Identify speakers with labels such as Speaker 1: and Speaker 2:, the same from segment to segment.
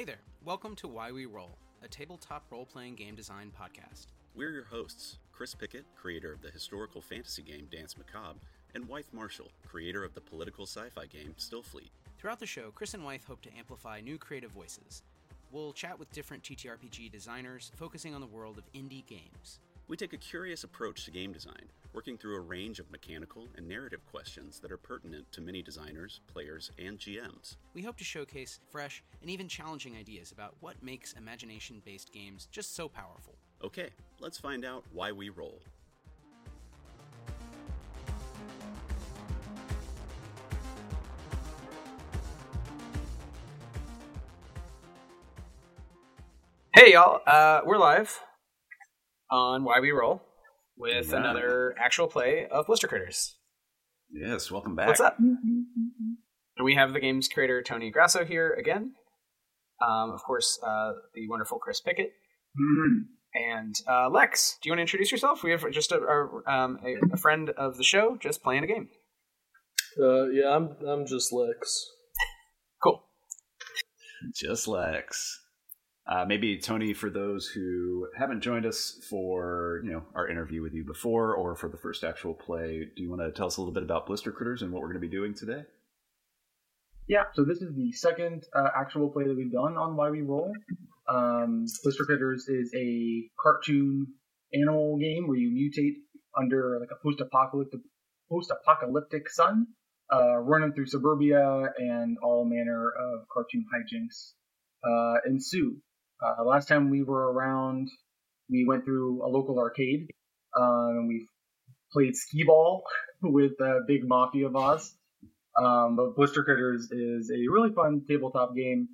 Speaker 1: Hey there, welcome to Why We Roll, a tabletop role playing game design podcast.
Speaker 2: We're your hosts, Chris Pickett, creator of the historical fantasy game Danse Macabre, and Wythe Marshall, creator of the political sci fi game Stillfleet.
Speaker 1: Throughout the show, Chris and Wythe hope to amplify new creative voices. We'll chat with different TTRPG designers, focusing on the world of indie games.
Speaker 2: We take a curious approach to game design, working through a range of mechanical and narrative questions that are pertinent to many designers, players, and GMs.
Speaker 1: We hope to showcase fresh and even challenging ideas about what makes imagination based games just so powerful.
Speaker 2: Okay, let's find out why we roll.
Speaker 1: Hey, y'all, uh, we're live on Why We Roll with
Speaker 3: Yeah.
Speaker 1: another actual play of Blister Critters.
Speaker 3: Yes, welcome back.
Speaker 1: What's up? And we have the game's creator Tony Grasso here again. Um, of course, uh, the wonderful Chris Pickett and uh, Lex. Do you want to introduce yourself? We have just a, a, um, a, a friend of the show just playing a game.
Speaker 4: Uh, yeah, I'm I'm just Lex.
Speaker 1: Cool.
Speaker 3: Just Lex. Uh, maybe Tony, for those who haven't joined us for you know our interview with you before, or for the first actual play, do you want to tell us a little bit about Blister Critters and what we're going to be doing today?
Speaker 5: Yeah, so this is the second uh, actual play that we've done on Why We Roll. Um, Blister Critters is a cartoon animal game where you mutate under like a post-apocalyptic post-apocalyptic sun, uh, running through suburbia, and all manner of cartoon hijinks uh, ensue. Uh, last time we were around, we went through a local arcade, um, and we played skee ball with uh, Big Mafia Boss. Um, but Blister Critters is a really fun tabletop game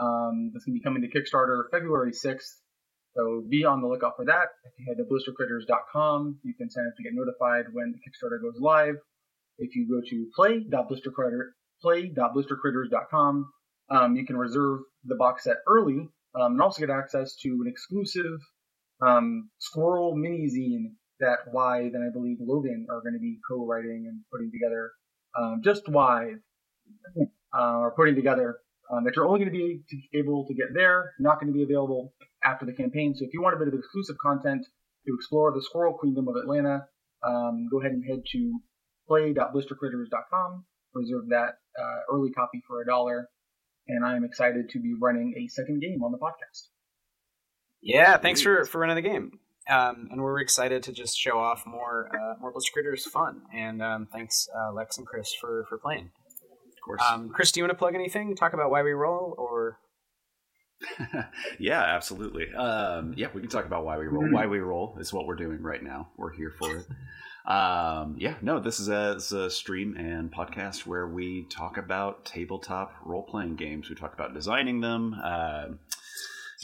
Speaker 5: um, that's going to be coming to Kickstarter February 6th. So be on the lookout for that. If you head to blistercritters.com, you can sign up to get notified when the Kickstarter goes live. If you go to play.blistercritter, play.blistercritters.com, um, you can reserve the box set early um, and also get access to an exclusive um, Squirrel mini zine that Wythe and I believe Logan are going to be co-writing and putting together um, just Wythe uh, are putting together um, that you're only going to be able to get there, not going to be available after the campaign. So if you want a bit of exclusive content to explore the Squirrel Kingdom of Atlanta, um, go ahead and head to play.blistercritters.com, reserve that uh, early copy for a dollar, and I am excited to be running a second game on the podcast.
Speaker 1: Yeah, thanks for, for running the game. Um, and we're excited to just show off more uh, more Blister Critters fun. And um, thanks, uh, Lex and Chris, for, for playing.
Speaker 3: Of course.
Speaker 1: Um, Chris, do you want to plug anything? Talk about why we roll, or
Speaker 3: yeah, absolutely. Um, yeah, we can talk about why we roll. Why we roll is what we're doing right now. We're here for it. Um, yeah, no, this is a, this is a stream and podcast where we talk about tabletop role playing games. We talk about designing them. Um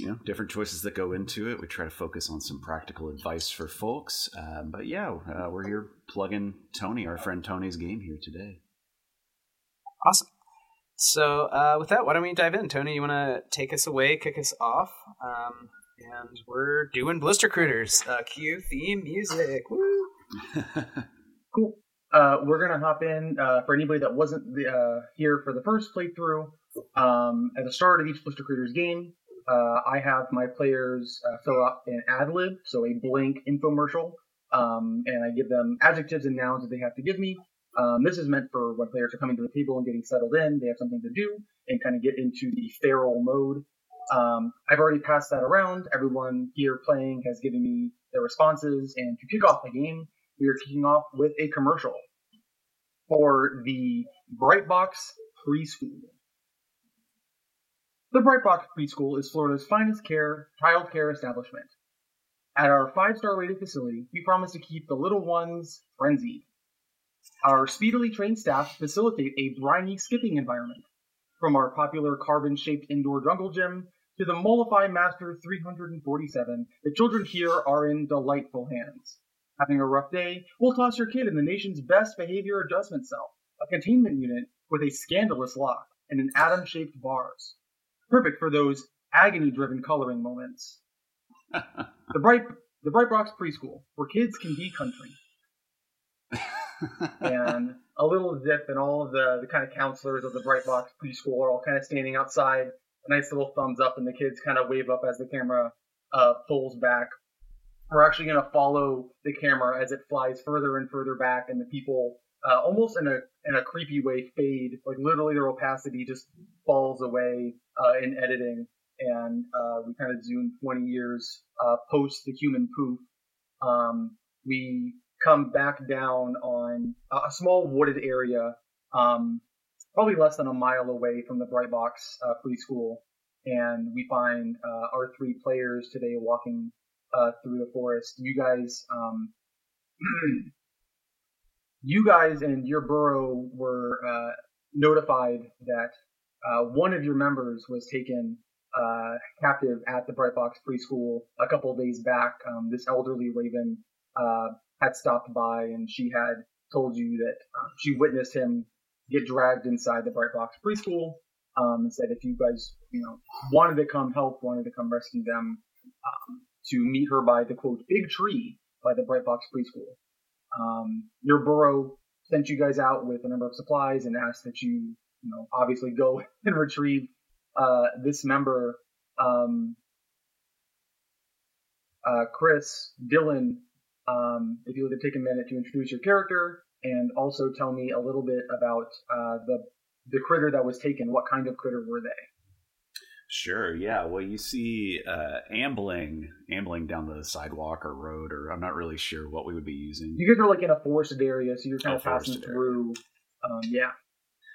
Speaker 3: you know, different choices that go into it. We try to focus on some practical advice for folks. Um, but yeah, uh, we're here plugging Tony, our friend Tony's game here today.
Speaker 1: awesome. So uh, with that, why don't we dive in? Tony, you want to take us away, kick us off? Um, and we're doing Blister Critters. Uh, cue theme music. Woo!
Speaker 5: Cool. Uh, we're gonna hop in uh, for anybody that wasn't the, uh, here for the first playthrough. Um, at the start of each Blister Critters game, uh, I have my players uh, fill out an ad lib, so a blank infomercial, um, and I give them adjectives and nouns that they have to give me. Um, this is meant for when players are coming to the table and getting settled in. They have something to do and kind of get into the feral mode. Um, I've already passed that around. Everyone here playing has given me their responses, and to kick off the game, we are kicking off with a commercial for the Brightbox Preschool. The Brightbox Preschool is Florida's finest care child care establishment. At our five-star rated facility, we promise to keep the little ones frenzied. Our speedily trained staff facilitate a briny skipping environment, from our popular carbon-shaped indoor jungle gym to the Mollify Master 347. The children here are in delightful hands. Having a rough day? We'll toss your kid in the nation's best behavior adjustment cell, a containment unit with a scandalous lock and an atom shaped bars. Perfect for those agony driven coloring moments. The Bright the Bright Box Preschool, where kids can be country. and a little zip and all of the, the kind of counselors of the Bright Box Preschool are all kind of standing outside a nice little thumbs up, and the kids kind of wave up as the camera uh, pulls back. We're actually going to follow the camera as it flies further and further back, and the people, uh, almost in a in a creepy way, fade. Like literally, their opacity just falls away uh, in editing, and uh, we kind of zoom 20 years uh, post the human poof. Um, we come back down on a small wooded area, um, probably less than a mile away from the Bright Box uh, preschool, and we find uh, our three players today walking uh, through the forest. You guys, um, you guys and your burrow were uh, notified that uh, one of your members was taken uh, captive at the Bright Box preschool a couple days back. Um, this elderly raven uh, had stopped by and she had told you that uh, she witnessed him get dragged inside the Bright Box preschool um, and said if you guys, you know, wanted to come help, wanted to come rescue them, um, to meet her by the quote big tree by the Bright Box preschool. Um, your borough sent you guys out with a number of supplies and asked that you, you know, obviously go and retrieve uh, this member, um, uh, Chris, Dillon, um, if you would take a minute to introduce your character and also tell me a little bit about uh, the the critter that was taken. What kind of critter were they?
Speaker 3: Sure. Yeah. Well, you see, uh, ambling, ambling down the sidewalk or road, or I'm not really sure what we would be using.
Speaker 5: You guys are like in a forested area, so you're kind
Speaker 3: Oh,
Speaker 5: of passing through. Um, yeah.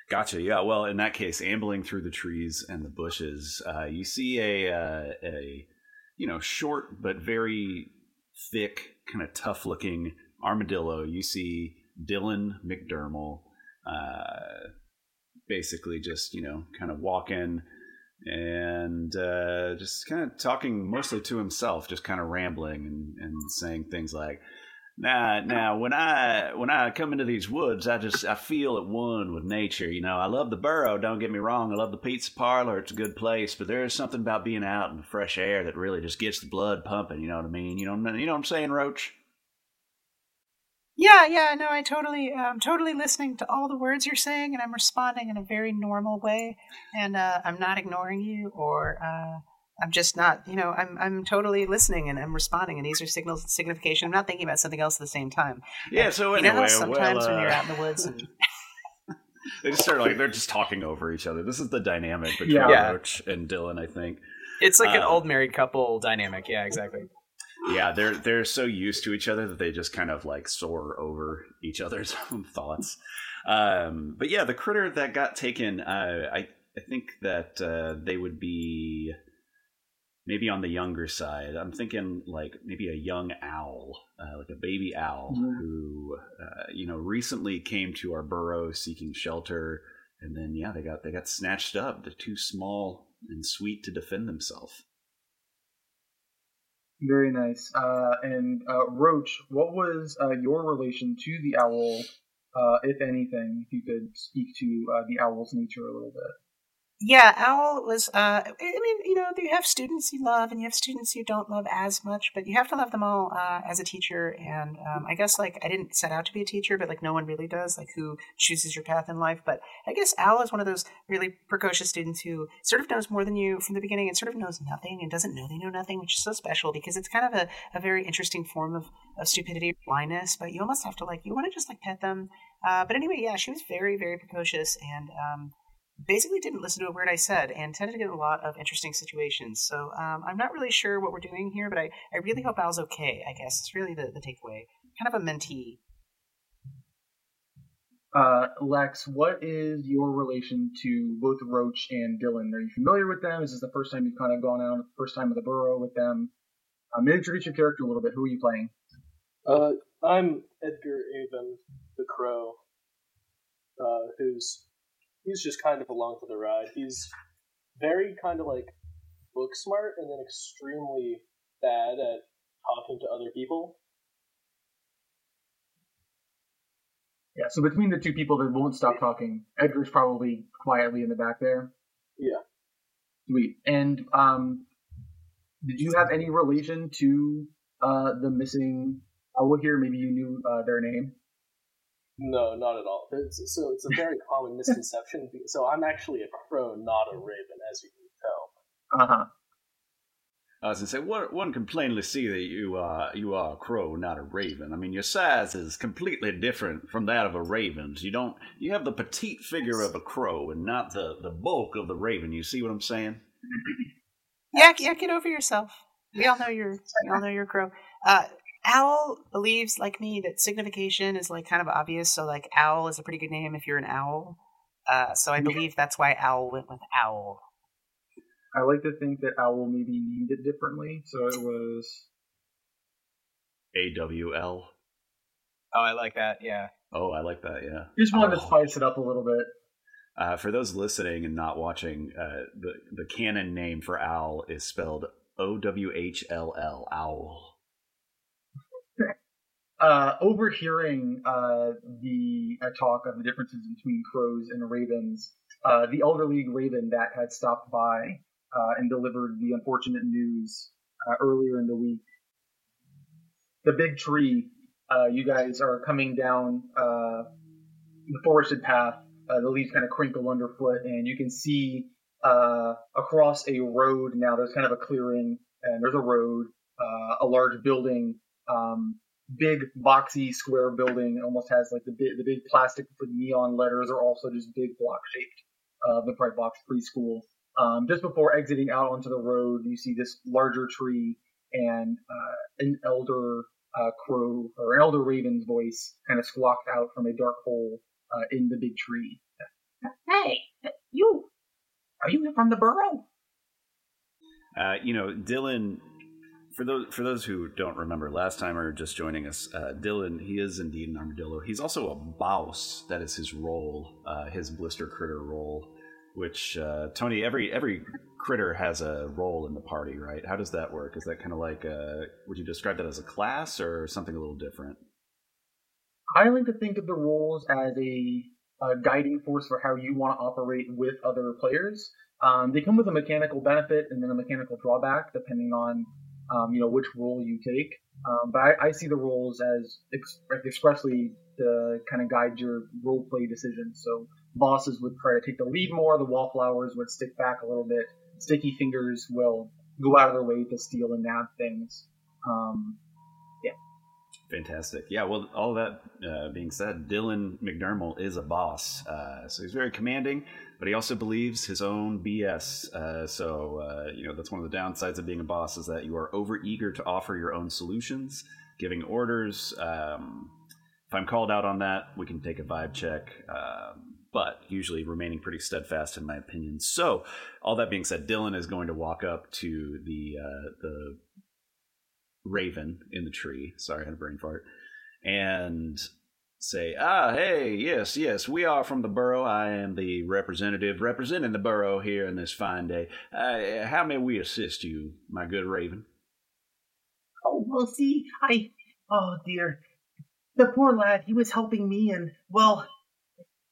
Speaker 3: Gotcha. Yeah. Well, in that case, ambling through the trees and the bushes, uh, you see a uh, a you know short but very thick, kind of tough looking armadillo. You see Dillon McDermal, uh, basically just you know kind of walking and uh, just kind of talking mostly to himself, just kind of rambling and, and saying things like. Now, now, when I when I come into these woods, I just I feel at one with nature. You know, I love the burrow. Don't get me wrong. I love the pizza parlor. It's a good place, but there is something about being out in the fresh air that really just gets the blood pumping. You know what I mean? You know, you know what I'm saying, Roach?
Speaker 1: Yeah, yeah, no, I totally, I'm totally listening to all the words you're saying, and I'm responding in a very normal way, and uh, I'm not ignoring you, or uh, I'm just not, you know, I'm, I'm totally listening and I'm responding, and these are signals of signification. I'm not thinking about something else at the same time.
Speaker 3: Yeah. So
Speaker 1: you know,
Speaker 3: anyway,
Speaker 1: how sometimes
Speaker 3: well,
Speaker 1: when you're
Speaker 3: uh,
Speaker 1: out in the woods, and
Speaker 3: they just start like they're just talking over each other. This is the dynamic between
Speaker 5: Yeah.
Speaker 3: Roach and Dillon. I think.
Speaker 6: It's like an
Speaker 3: Uh,
Speaker 6: old married couple dynamic. Yeah, exactly.
Speaker 3: Yeah, they're they're so used to each other that they just kind of like soar over each other's own thoughts. Um, but yeah, the critter that got taken, uh, I I think that uh, they would be maybe on the younger side. I'm thinking like maybe a young owl, uh, like a baby owl,
Speaker 5: Mhm.
Speaker 3: who uh, you know recently came to our burrow seeking shelter, and then yeah, they got they got snatched up. They're too small and sweet to defend themselves.
Speaker 5: Very nice. Uh, and uh, Roach, what was uh, your relation to the owl, uh, if anything? If you could speak to uh, the owl's nature a little bit.
Speaker 1: Yeah, Owl was. Uh, I mean, you know, you have students you love, and you have students you don't love as much, but you have to love them all uh, as a teacher. And um, I guess like I didn't set out to be a teacher, but like no one really does. Like who chooses your path in life? But I guess Owl is one of those really precocious students who sort of knows more than you from the beginning, and sort of knows nothing and doesn't know they know nothing, which is so special because it's kind of a, a very interesting form of, of stupidity, blindness. But you almost have to like you want to just like pet them. Uh, but anyway, yeah, she was very very precocious and. Um, basically didn't listen to a word I said and tended to get a lot of interesting situations. So um, I'm not really sure what we're doing here, but I, I really hope Al's okay, I guess. It's really the, the takeaway. Kind of a mentee.
Speaker 5: Uh, Lex, what is your relation to both Roach and Dillon? Are you familiar with them? Is this the first time you've kind of gone out, first time of the borough with them? Um, introduce your character a little bit. Who are you playing?
Speaker 4: Uh, I'm Edgar Avon, the Crow, uh, who's he's just kind of along for the ride. He's very kind of like book smart and then extremely bad at talking to other people.
Speaker 5: Yeah, so between the two people that won't stop talking, Edgar's probably quietly in the back there.
Speaker 4: Yeah.
Speaker 5: Sweet. And um, did you have any relation to uh, the missing I will hear. Maybe you knew uh, their name.
Speaker 4: No, not at all. It's, so it's a very common misconception. So I'm actually a crow, not a raven, as you can tell.
Speaker 5: Uh huh.
Speaker 3: I was gonna say one, one can plainly see that you are you are a crow, not a raven. I mean, your size is completely different from that of a raven's. You don't you have the petite figure of a crow and not the the bulk of the raven. You see what I'm saying?
Speaker 7: Yeah, yeah, get over yourself. We all know you're we all know you're a crow. Uh, owl believes, like me, that signification is like kind of obvious. So like owl is a pretty good name if you're an owl. Uh, so I believe that's why owl went with owl.
Speaker 5: I like to think that Owl maybe named it differently, so it was.
Speaker 3: A W L.
Speaker 1: Oh, I like that. Yeah.
Speaker 3: Oh, I like that. Yeah.
Speaker 5: Just wanted to spice it up a little bit.
Speaker 3: Uh, for those listening and not watching, uh, the the canon name for owl is spelled O W H L L. Owl.
Speaker 5: Uh, overhearing uh, the uh, talk of the differences between crows and ravens, uh, the Elder League raven that had stopped by uh, and delivered the unfortunate news uh, earlier in the week. The big tree, uh, you guys are coming down uh, the forested path. Uh, the leaves kind of crinkle underfoot, and you can see uh, across a road now. There's kind of a clearing, and there's a road, uh, a large building. Um, big boxy square building. It almost has like the big, the big plastic with neon letters are also just big block shaped. Uh, the Bright Box Preschool. Um, just before exiting out onto the road, you see this larger tree and uh, an elder uh, crow or an elder raven's voice kind of squawked out from a dark hole uh, in the big tree.
Speaker 8: Hey, you. Are you from the burrow?
Speaker 3: Uh, you know, Dillon. For those for those who don't remember, last time or just joining us, uh, Dillon he is indeed an armadillo. He's also a boss. That is his role, uh, his blister critter role. Which uh, Tony, every every critter has a role in the party, right? How does that work? Is that kind of like uh would you describe that as a class or something a little different?
Speaker 5: I like to think of the roles as a, a guiding force for how you want to operate with other players. Um, they come with a mechanical benefit and then a mechanical drawback, depending on um, you know which role you take. Um, but I, I see the roles as ex- expressly to kind of guide your role play decisions. So bosses would try to take the lead more. The wallflowers would stick back a little bit. Sticky fingers will go out of their way to steal and nab things. Um,
Speaker 3: Fantastic. Yeah, well, all that uh, being said, Dillon McDermal is a boss. Uh, so he's very commanding, but he also believes his own BS. Uh, so, uh, you know, that's one of the downsides of being a boss is that you are over eager to offer your own solutions, giving orders. Um, if I'm called out on that, we can take a vibe check. Um, but usually remaining pretty steadfast in my opinion. So, all that being said, Dillon is going to walk up to the uh, the raven in the tree. Sorry, I had a brain fart. And say, ah, hey, yes, yes, we are from the borough. I am the representative representing the borough here in this fine day. Uh, how may we assist you, my good raven?
Speaker 8: Oh, well, see, I. Oh, dear. The poor lad, he was helping me, and, well,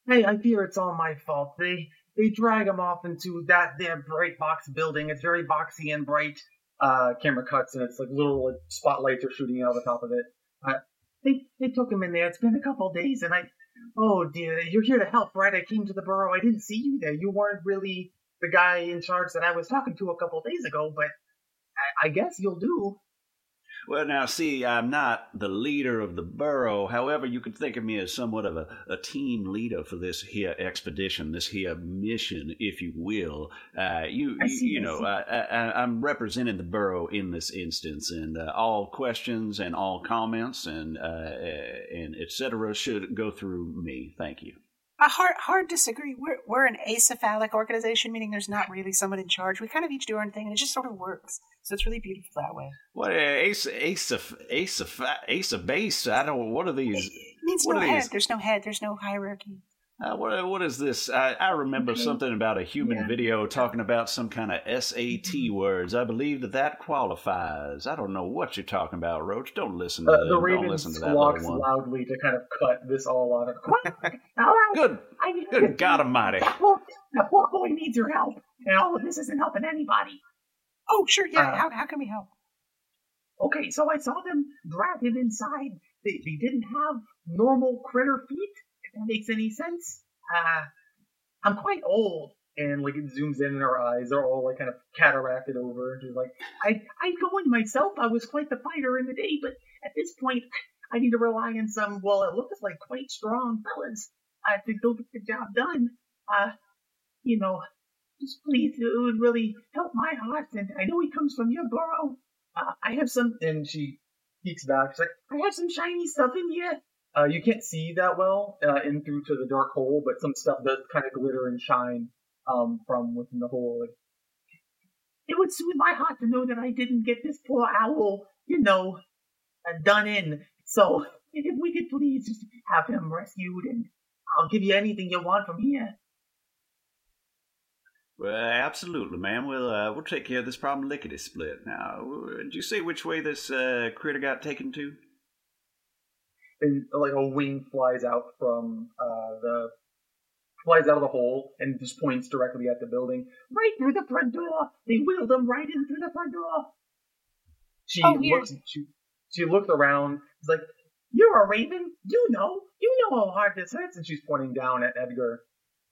Speaker 8: hey, I fear it's all my fault. They they drag him off into that there bright box building. It's very boxy and bright.
Speaker 5: Uh, camera cuts and it's like little like, spotlights are shooting out of the top of it.
Speaker 8: They they took him in there. It's been a couple days, and I. Oh dear, you're here to help, right? I came to the borough. I didn't see you there. You weren't really the guy in charge that I was talking to a couple days ago, but I, I guess you'll do.
Speaker 3: Well, now, see, I'm not the leader of the borough. However, you could think of me as somewhat of a, a team leader for this here expedition, this here mission, if you will. Uh, you,
Speaker 8: I see,
Speaker 3: you
Speaker 8: I
Speaker 3: know. I, I, I'm representing the borough in this instance, and uh, all questions and all comments and uh, and etc. should go through me. Thank you.
Speaker 7: Uh, hard, hard disagree. We're we're an acephalic organization, meaning there's not really someone in charge. We kind of each do our own thing, and it just sort of works. So it's really beautiful that way.
Speaker 3: What uh, ace ace of ace of ace of base? I don't. What are these?
Speaker 7: It means
Speaker 3: What
Speaker 7: no
Speaker 3: are
Speaker 7: head.
Speaker 3: these?
Speaker 7: There's no head. There's no hierarchy.
Speaker 3: Uh, what, what is this? I, I remember
Speaker 8: Okay.
Speaker 3: something about a human
Speaker 8: Yeah.
Speaker 3: video talking about some kind of SAT words. I believe that that qualifies. I don't know what you're talking about, Roach. Don't listen to
Speaker 5: Uh,
Speaker 3: them.
Speaker 5: the
Speaker 3: Don't listen to that
Speaker 5: squawks
Speaker 3: little one.
Speaker 5: loudly to kind of cut this all out of
Speaker 3: Good,
Speaker 8: I,
Speaker 3: good God Almighty!
Speaker 8: That poor, that poor boy needs your help, and all of this isn't helping anybody.
Speaker 7: Oh, sure. Yeah.
Speaker 5: Uh,
Speaker 7: how how can we help?
Speaker 8: Okay, so I saw them drag him inside. They, they didn't have normal critter feet, if that makes any sense. Uh, I'm quite old,
Speaker 9: and like it zooms in and her eyes are all like kind of cataracted over. And She's like,
Speaker 5: I I'd go in myself. I was quite the fighter in the day, but at this point, I need to rely on some. Well, it looks like quite strong fellas. I think they'll get the job done. Uh, you know, just please, it would really help my heart. And I know he comes from your borough. Uh, I have some.
Speaker 9: and she peeks back. She's like,
Speaker 5: I have some shiny stuff in here.
Speaker 9: uh, you can't see that well uh, in through to the dark hole, but some stuff does kind of glitter and shine um, from within the hole.
Speaker 5: It would soothe my heart to know that I didn't get this poor owl, you know, uh, done in. So, if we could please just have him rescued, and I'll give you anything you want from here.
Speaker 3: Well, absolutely, ma'am. We'll uh, we'll take care of this problem lickety split. Now, did you see which way this uh, critter got taken to?
Speaker 9: and like a wing flies out from uh, the flies out of the hole and just points directly at the building.
Speaker 5: Right through the front door. They wheeled him right in through the front door.
Speaker 9: She
Speaker 1: Oh,
Speaker 9: looks. She, she looks around. She's like,
Speaker 5: You're a raven. You know. You know how hard this
Speaker 9: "That's," and she's pointing down at Edgar.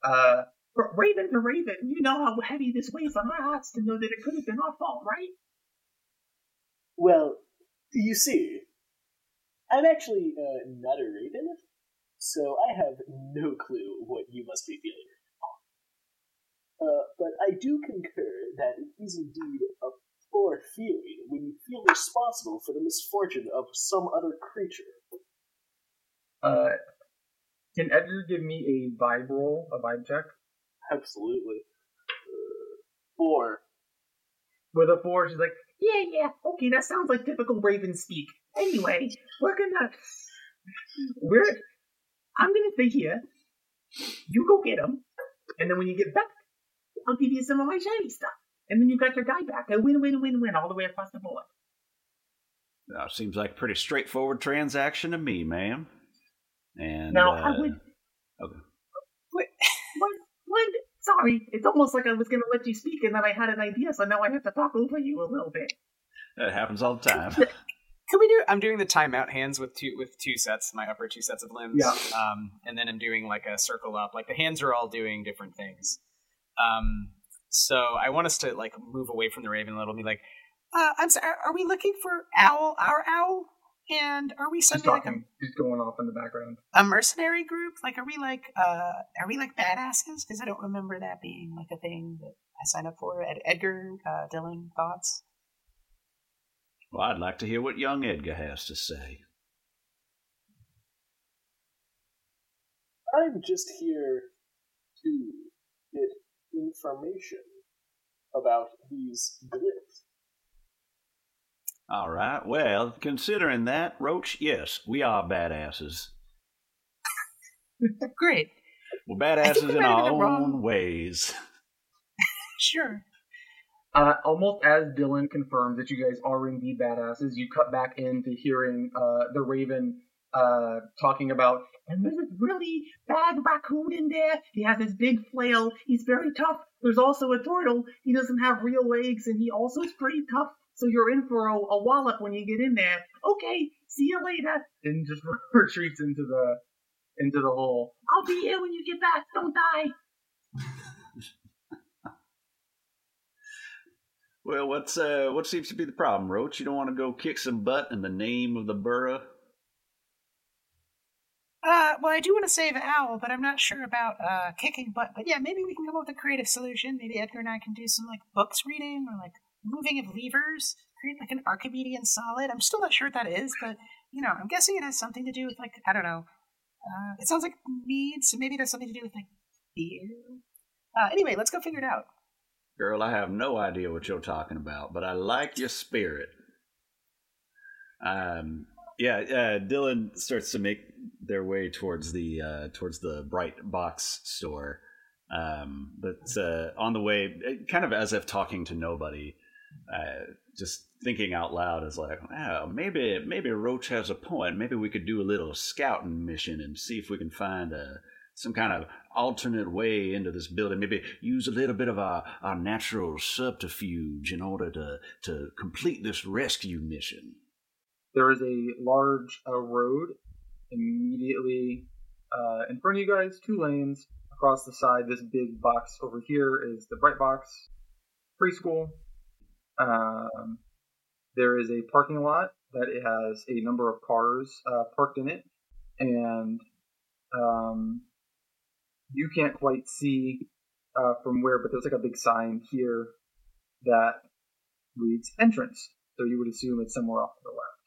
Speaker 9: Uh,
Speaker 5: For Raven to Raven, you know how heavy this weighs on our hearts to know that it could have been our fault, right?
Speaker 4: Well, you see, I'm actually uh, not a raven, so I have no clue what you must be feeling right now. Uh, but I do concur that it is indeed a poor feeling when you feel responsible for the misfortune of some other creature.
Speaker 9: uh, can Edgar give me a vibe roll, a vibe check?
Speaker 4: Absolutely. Uh, four.
Speaker 9: With a four, she's like,
Speaker 5: Yeah, yeah. Okay, that sounds like typical Raven speak. Anyway, we're gonna. We're. I'm gonna stay here. You go get him, and then when you get back, I'll give you some of my shiny stuff. And then you got your guy back. A win, win, win, win all the way across the board.
Speaker 3: Uh, seems like a pretty straightforward transaction to me, ma'am. And
Speaker 5: Now,
Speaker 3: uh,
Speaker 5: I would.
Speaker 3: okay.
Speaker 5: One, one, sorry, it's almost like I was gonna let you speak and then I had an idea, so now I have to talk over you a little bit.
Speaker 3: that happens all the time.
Speaker 10: Can we do? I'm doing the timeout hands with two with two sets, my upper two sets of limbs.
Speaker 9: Yeah.
Speaker 10: Um, and then I'm doing like a circle up. Like the hands are all doing different things. Um, so I want us to like move away from the raven a little. Be like,
Speaker 1: Uh, I'm sorry. Are we looking for owl? Our owl? And are we
Speaker 9: she's
Speaker 1: suddenly like a,
Speaker 9: talking. She's going off in the background.
Speaker 1: a mercenary group? Like, are we like uh, are we like badasses? Because I don't remember that being like a thing that I signed up for. Ed- Edgar, uh, Dillon, thoughts?
Speaker 3: well, I'd like to hear what young Edgar has to say.
Speaker 4: I'm just here to get information about these glyphs.
Speaker 3: All right. Well, considering that, Roach, yes, we are badasses.
Speaker 1: Great.
Speaker 3: We're badasses in our own
Speaker 1: wrong.
Speaker 3: ways.
Speaker 1: Sure.
Speaker 9: Uh, almost as Dillon confirms that you guys are indeed badasses, you cut back into hearing uh, the Raven uh, talking about,
Speaker 5: And there's a really bad raccoon in there. He has this big flail. He's very tough. There's also a turtle. He doesn't have real legs, and he also is pretty tough. So you're in for a, a wallop when you get in there. Okay, see you later.
Speaker 9: and just retreats into the into the hole.
Speaker 5: I'll be here when you get back. Don't die.
Speaker 3: Well, what's uh, what seems to be the problem, Roach? You don't want to go kick some butt in the name of the borough?
Speaker 1: Uh, well, I do want to save Owl, but I'm not sure about uh kicking butt. But yeah, maybe we can come up with a creative solution. Maybe Edgar and I can do some like books reading or like moving of levers, create like an Archimedean solid. I'm still not sure what that is, but you know, I'm guessing it has something to do with like I don't know. Uh, it sounds like mead, so maybe it has something to do with like beer. Uh, anyway, let's go figure it out.
Speaker 3: Girl, I have no idea what you're talking about, but I like your spirit. Um, yeah, uh, Dillon starts to make their way towards the uh, towards the bright box store, um, but uh, on the way, kind of as if talking to nobody, uh, just thinking out loud is like, oh, maybe maybe Roach has a point. Maybe we could do a little scouting mission and see if we can find a some kind of alternate way into this building. Maybe use a little bit of our, our natural subterfuge in order to, to complete this rescue mission.
Speaker 9: There is a large uh, road immediately uh, in front of you guys, two lanes
Speaker 5: across the side, this big box over here is the Bright Box preschool. Um, there is a parking lot that it has a number of cars uh, parked in it, and um, you can't quite see uh, from where, but there's like a big sign here that reads entrance. So you would assume it's somewhere off to the left.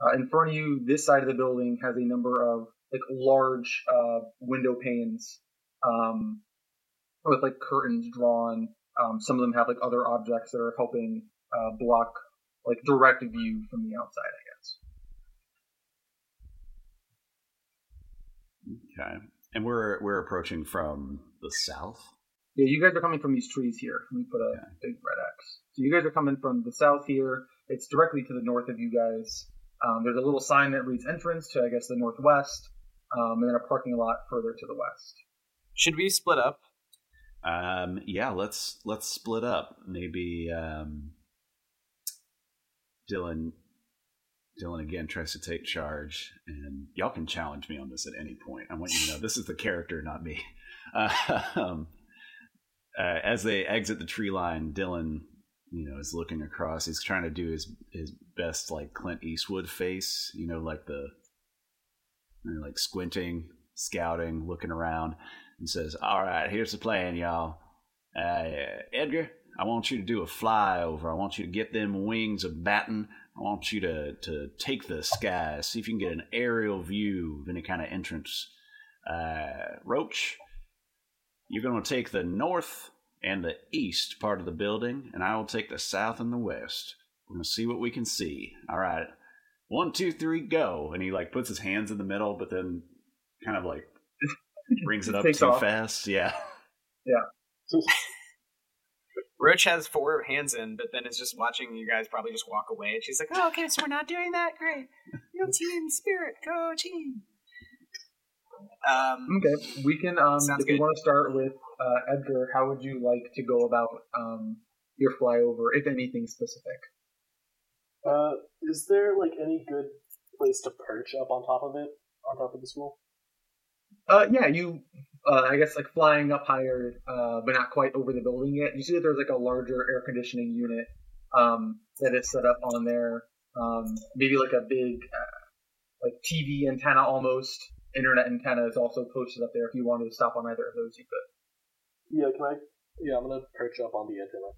Speaker 5: Uh, in front of you, this side of the building has a number of like large uh, window panes um, with like curtains drawn. Um, some of them have like other objects that are helping uh, block like direct view from the outside, I
Speaker 3: guess. Okay, and we're we're approaching from the south.
Speaker 5: Yeah, you guys are coming from these trees here. Let me put a okay. big red X. So you guys are coming from the south here. It's directly to the north of you guys. Um, there's a little sign that reads entrance to, I guess, the northwest, um, and then a parking lot further to the west.
Speaker 1: Should we split up?
Speaker 3: Um, yeah, let's let's split up. Maybe um, Dillon Dillon again tries to take charge, and y'all can challenge me on this at any point. I want you to know this is the character, not me. Uh, um, uh, as they exit the tree line, Dillon, you know, is looking across. He's trying to do his his best, like Clint Eastwood face, you know, like the you know, like squinting, scouting, looking around, and says, "All right, here's the plan, y'all. Uh, Edgar, I want you to do a flyover. I want you to get them wings a batting. I want you to to take the sky, see if you can get an aerial view of any kind of entrance. Uh, Roach, you're going to take the north and the east part of the building, and I will take the south and the west. We're going to see what we can see. All right, one, two, three, go. And he like puts his hands in the middle, but then kind of like brings it up too off. fast. Yeah.
Speaker 5: Yeah.
Speaker 1: Roach has four hands in, but then is just watching you guys probably just walk away. And she's like, "Oh, okay, so we're not doing that. Great, you team spirit, go team."
Speaker 5: Um, okay, we can. Um, if good. you want to start with uh, Edgar, how would you like to go about um, your flyover, if anything specific?
Speaker 4: Uh, is there like any good place to perch up on top of it, on top of the school?
Speaker 5: Uh, yeah, you. Uh, I guess like flying up higher, uh, but not quite over the building yet. You see that there's like a larger air conditioning unit um, that is set up on there. Um, maybe like a big, uh, like TV antenna almost. Internet antenna is also posted up there. If you wanted to stop on either of those, you could.
Speaker 4: Yeah, can I? Yeah, I'm gonna perch up on the antenna.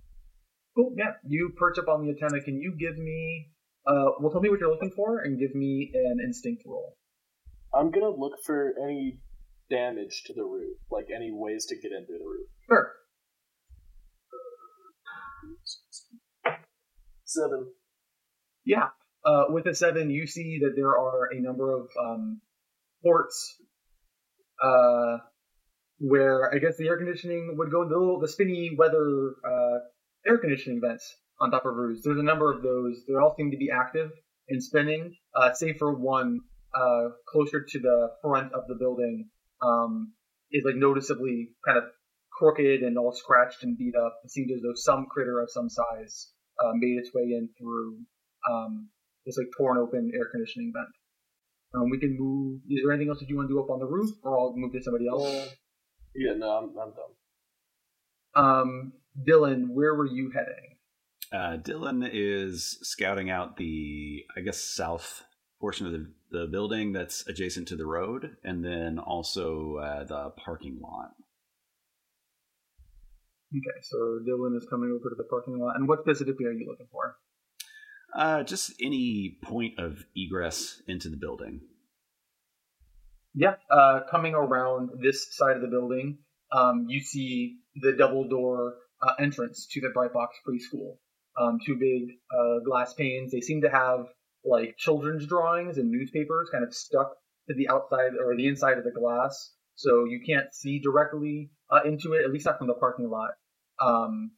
Speaker 5: Cool. Yeah, you perch up on the antenna. Can you give me? Uh, well, tell me what you're looking for, and give me an instinct roll.
Speaker 4: I'm gonna look for any damage to the roof, like any ways to get into the roof.
Speaker 5: Sure.
Speaker 4: Seven.
Speaker 5: Yeah. Uh, with a seven, you see that there are a number of um, ports uh, where I guess the air conditioning would go into the little the spinny weather uh, air conditioning vents on top of roofs. There's a number of those. They all seem to be active and spinning, uh, save for one uh, closer to the front of the building um, is like noticeably kind of crooked and all scratched and beat up. It seems as though some critter of some size uh, made its way in through um, this like torn open air conditioning vent. Um, we can move. Is there anything else that you want to do up on the roof, or I'll move to somebody else? Uh,
Speaker 4: yeah, no, I'm, I'm done.
Speaker 5: Um, Dillon, where were you heading?
Speaker 3: Uh, Dillon is scouting out the, I guess, south portion of the, the building that's adjacent to the road, and then also uh, the parking lot.
Speaker 5: Okay, so Dillon is coming over to the parking lot. And what specifically are you looking for?
Speaker 3: Uh, just any point of egress into the building.
Speaker 5: Yeah, uh, coming around this side of the building, um, you see the double door uh, entrance to the Bright Box preschool. Um, two big uh, glass panes. They seem to have like children's drawings and newspapers kind of stuck to the outside or the inside of the glass, so you can't see directly uh, into it. At least not from the parking lot. Um,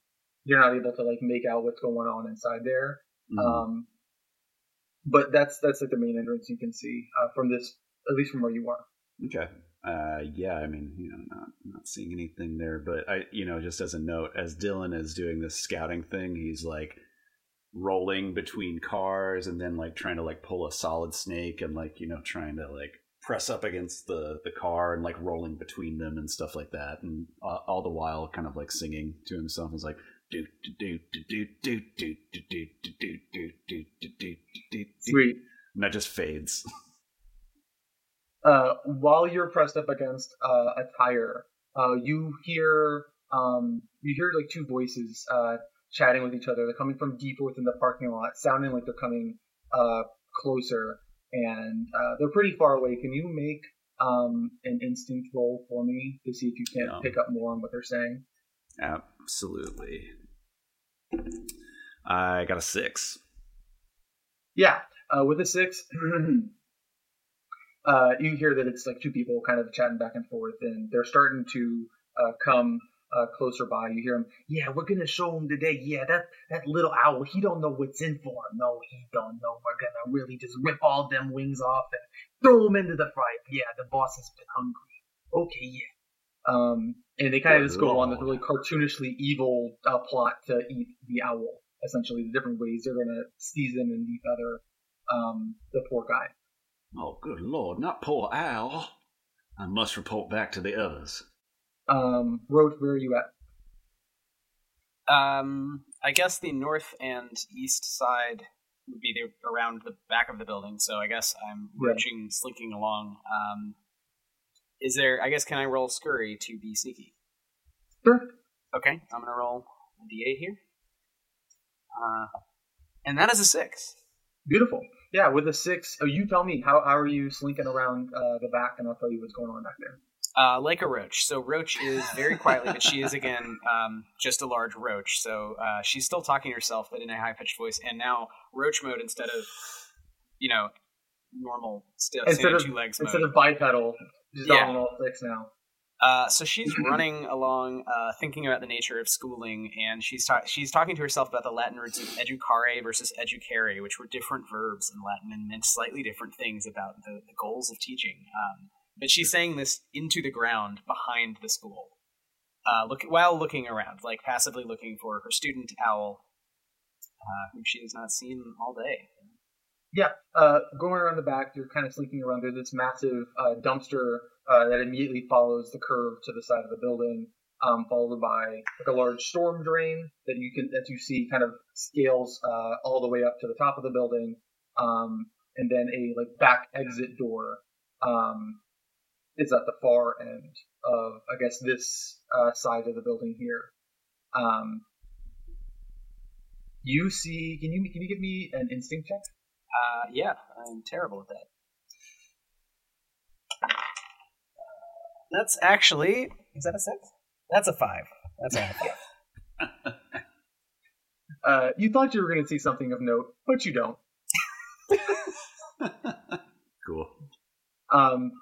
Speaker 5: you're not able to like make out what's going on inside there. Mm-hmm. Um, but that's that's like the main entrance you can see uh, from this, at least from where you are.
Speaker 3: Okay. Uh, yeah, I mean, you know, not not seeing anything there, but I, you know, just as a note, as Dillon is doing this scouting thing, he's like rolling between cars and then like trying to like pull a solid snake and like you know trying to like press up against the the car and like rolling between them and stuff like that, and uh, all the while kind of like singing to himself. He's like do do do do do do do do do do do do do do
Speaker 5: Sweet.
Speaker 3: and that just fades.
Speaker 5: Uh, while you're pressed up against uh, a tire, uh, you hear um, you hear like two voices uh, chatting with each other. They're coming from deep within the parking lot, sounding like they're coming uh, closer, and uh, they're pretty far away. Can you make um, an instinct roll for me to see if you can
Speaker 3: Yeah.
Speaker 5: pick up more on what they're saying?
Speaker 3: Absolutely. I got a six.
Speaker 5: Yeah, uh, with a six, uh, you hear that it's like two people kind of chatting back and forth, and they're starting to uh, come uh, closer by. You hear him.
Speaker 8: Yeah, we're gonna show him today. Yeah, that that little owl, he don't know what's in for him. No, he don't know. We're gonna really just rip all them wings off and throw him into the fry. Yeah, the boss has been hungry. Okay, yeah.
Speaker 5: um, and they kind of just go on this really cartoonishly evil uh, plot to eat the owl. Essentially, the different ways they're gonna season and defeather um, the poor guy.
Speaker 3: Oh, good lord, not poor Al. I must report back to the others.
Speaker 5: Um, Roach, where are you at?
Speaker 1: Um, I guess the north and east side would be the, around the back of the building. So I guess I'm
Speaker 5: Yeah.
Speaker 1: slinking along. Um, is there? I guess can I roll scurry to be sneaky?
Speaker 5: Sure.
Speaker 1: Okay, I'm gonna roll a d8 here. Uh, and that is a six.
Speaker 5: Beautiful. Yeah, with a six. Oh, you tell me how how are you slinking around uh, the back, and I'll tell you what's going on back there.
Speaker 1: Uh, like a roach. So roach is very quietly, but she is again um, just a large roach. So uh, she's still talking to herself, but in a high pitched voice. And now roach mode instead of you know normal st-
Speaker 5: Instead of
Speaker 1: two legs
Speaker 5: instead
Speaker 1: mode.
Speaker 5: of bipedal, just
Speaker 1: Yeah.
Speaker 5: on all six now.
Speaker 1: Uh, so she's running along, uh, thinking about the nature of schooling, and she's ta- she's talking to herself about the Latin roots of educare versus educere, which were different verbs in Latin and meant slightly different things about the, the goals of teaching. Um, but she's saying this into the ground behind the school, uh, look while looking around, like passively looking for her student owl, uh, whom she has not seen all day.
Speaker 5: Yeah, uh, going around the back, you're kind of slinking around. There's this massive uh, dumpster uh, that immediately follows the curve to the side of the building, um, followed by like a large storm drain that you can that you see kind of scales uh, all the way up to the top of the building, um, and then a like back exit door um, is at the far end of I guess this uh, side of the building here. Um, you see? Can you can you give me an instinct check?
Speaker 1: Uh, yeah, I'm terrible at that. That's actually is that a six? That's a five. That's a five.
Speaker 5: Uh, you thought you were going to see something of note, but you don't.
Speaker 3: Cool.
Speaker 5: Um,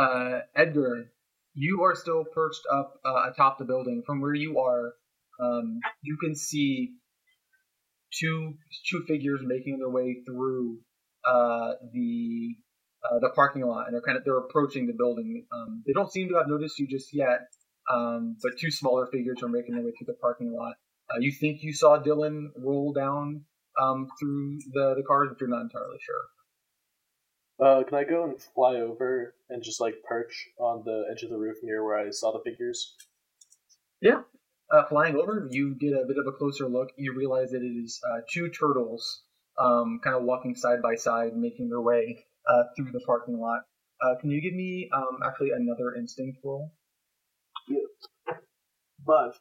Speaker 5: uh, Edgar, you are still perched up uh, atop the building. From where you are, um, you can see two two figures making their way through uh, the uh, the parking lot, and they're kind of they're approaching the building. Um, they don't seem to have noticed you just yet, um, but two smaller figures are making their way through the parking lot. Uh, you think you saw Dillon roll down um, through the the cars, but you're not entirely sure.
Speaker 4: Uh, can I go and fly over and just like perch on the edge of the roof near where I saw the figures? Yeah.
Speaker 5: Uh, flying over, you get a bit of a closer look. You realize that it is uh, two turtles, um, kind of walking side by side, making their way uh, through the parking lot. Uh, can you give me um, actually another instinct roll?
Speaker 4: Five.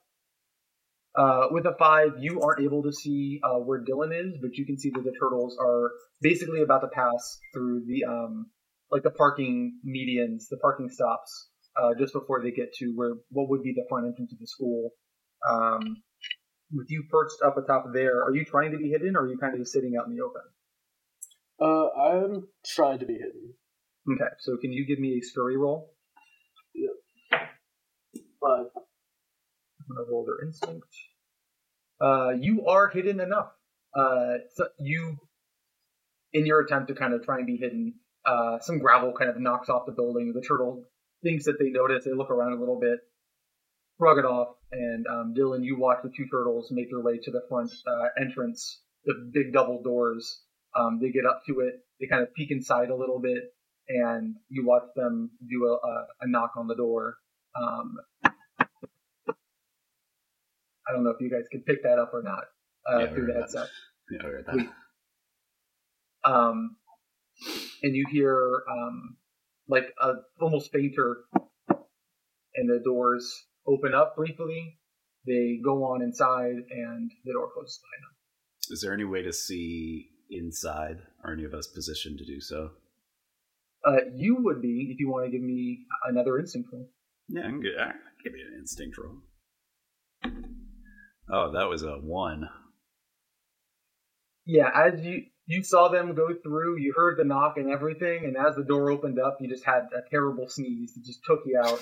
Speaker 5: Uh, with a five, you aren't able to see uh, where Dillon is, but you can see that the turtles are basically about to pass through the um, like the parking medians, the parking stops, uh, just before they get to where what would be the front entrance of the school. Um, with you perched up atop there, are you trying to be hidden, or are you kind of just sitting out in the open?
Speaker 4: Uh, I'm trying to be hidden.
Speaker 5: Okay, so can you give me a scurry roll?
Speaker 4: Five.
Speaker 5: I'm gonna roll their instinct. Uh, you are hidden enough. Uh, so you, in your attempt to kind of try and be hidden, uh, some gravel kind of knocks off the building. The turtle thinks that they notice. They look around a little bit, shrug it off, and um, Dillon, you watch the two turtles make their way to the front uh, entrance, the big double doors Um, they get up to it. They kind of peek inside a little bit, and you watch them do a, a, a knock on the door. Um, I don't know if you guys can pick that up or not uh,
Speaker 3: Yeah,
Speaker 5: through the headset.
Speaker 3: Yeah, I heard that.
Speaker 5: Sweet. Um, and you hear um, like a almost fainter, and the doors open up briefly. They go on inside, and the door closes behind them.
Speaker 3: Is there any way to see inside? Are any of us positioned to do so?
Speaker 5: Uh, you would be if you want to give me another instinct roll.
Speaker 3: Yeah, I can get, I can give you an instinct roll. Oh, that was a one.
Speaker 5: Yeah, as you you saw them go through, you heard the knock and everything, and as the door opened up, you just had a terrible sneeze that just took you out,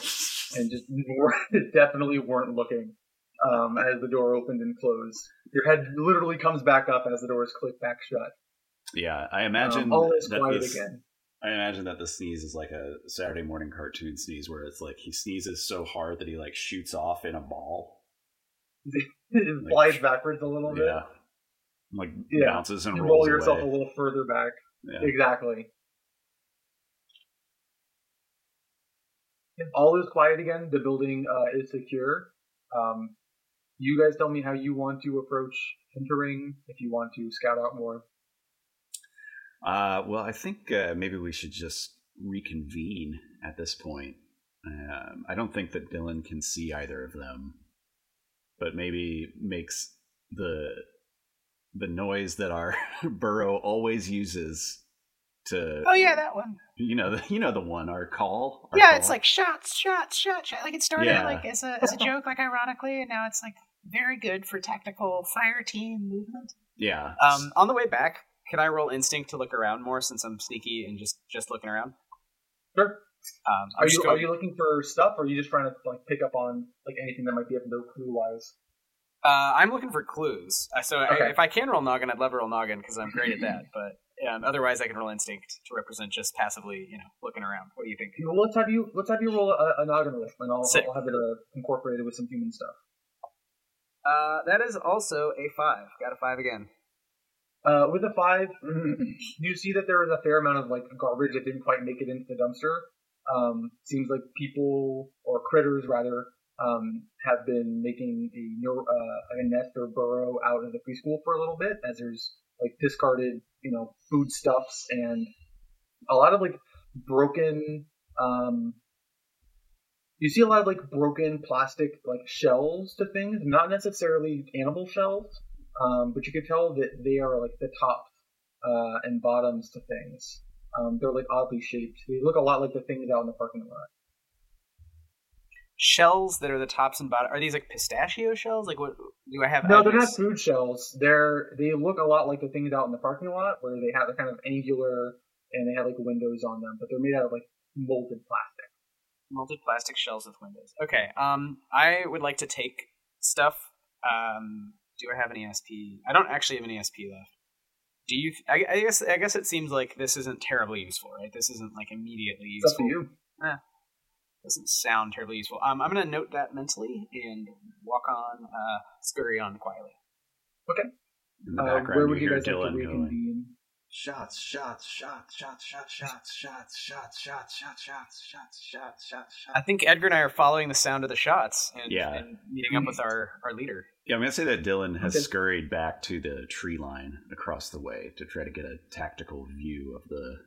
Speaker 5: and just definitely weren't looking um, as the door opened and closed. Your head literally comes back up as the doors click back shut.
Speaker 3: Yeah, I imagine
Speaker 5: um, all is
Speaker 3: that
Speaker 5: quiet
Speaker 3: this,
Speaker 5: again.
Speaker 3: I imagine that the sneeze is like a Saturday morning cartoon sneeze, where it's like he sneezes so hard that he like shoots off in a ball.
Speaker 5: it flies backwards a little bit.
Speaker 3: Yeah, like
Speaker 5: Yeah.
Speaker 3: bounces and
Speaker 5: You
Speaker 3: rolls
Speaker 5: roll yourself
Speaker 3: away.
Speaker 5: a little further back.
Speaker 3: Yeah.
Speaker 5: Exactly. All is quiet again. The building uh, is secure. Um, you guys tell me how you want to approach entering. If you want to scout out more.
Speaker 3: Uh, well, I think uh, maybe we should just reconvene at this point. Um, I don't think that Dillon can see either of them, but maybe makes the the noise that our burrow always uses to.
Speaker 7: Oh yeah, that one.
Speaker 3: you know the you know the one our call. our
Speaker 7: yeah,
Speaker 3: call.
Speaker 7: it's like shots, shots, shots, shots. Like it started
Speaker 3: Yeah.
Speaker 7: like as a as a joke, like ironically, and now it's like very good for tactical fire team movement.
Speaker 3: yeah.
Speaker 1: Um, on the way back, can I roll instinct to look around more since I'm sneaky and just just looking around?
Speaker 5: Sure.
Speaker 1: Um,
Speaker 5: Are you
Speaker 1: going-
Speaker 5: are you looking for stuff, or are you just trying to like pick up on like anything that might be up there clue wise?
Speaker 1: Uh, I'm looking for clues. Uh, so I, if I can roll noggin, I'd love to roll noggin because I'm great at that. But um, otherwise, I can roll instinct to represent just passively, you know, looking around. What do you think?
Speaker 5: Well, let's have you let's have you roll a, a noggin roll, and I'll, I'll have it uh, incorporated with some human stuff.
Speaker 1: Uh, that is also a five. Got a five again.
Speaker 5: Uh, with a five, you see that there is a fair amount of like garbage that didn't quite make it into the dumpster. Um, seems like people or critters rather um, have been making a, uh, a nest or burrow out in the preschool for a little bit, as there's like discarded, you know, foodstuffs and a lot of like broken. Um, you see a lot of like broken plastic like shells to things, not necessarily animal shells, um, but you can tell that they are like the tops uh, and bottoms to things. Um, they're like oddly shaped. They look a lot like the things out in the parking lot.
Speaker 1: Shells that are the tops and bottom. Are these like pistachio shells? Like what? Do I have?
Speaker 5: No, they're not food shells. They're they look a lot like the things out in the parking lot where they have the kind of angular and they have like windows on them, but they're made out of like molded plastic.
Speaker 1: molded plastic shells with windows. Okay. Um, I would like to take stuff. Um, do I have any SP? I don't actually have any SP left. Do you? I, I guess. I guess it seems like this isn't terribly useful, right? This isn't like immediately
Speaker 5: It's up to
Speaker 1: useful.
Speaker 5: you.
Speaker 1: Doesn't sound terribly useful. Um, I'm gonna note that mentally and walk on. Uh, scurry on quietly.
Speaker 3: Okay.
Speaker 5: Uh, where would
Speaker 3: you
Speaker 5: you guys like to
Speaker 3: going.
Speaker 5: reconvene?
Speaker 3: Shots, shots, shots, shots, shots, shots, shots, shots, shots, shots, shots, shots, shots, shots,
Speaker 1: I think Edgar and I are following the sound of the shots and,
Speaker 3: Yeah.
Speaker 1: and meeting up with our our leader.
Speaker 3: Yeah, I'm gonna say that Dillon has
Speaker 5: Okay.
Speaker 3: scurried back to the tree line across the way to try to get a tactical view of the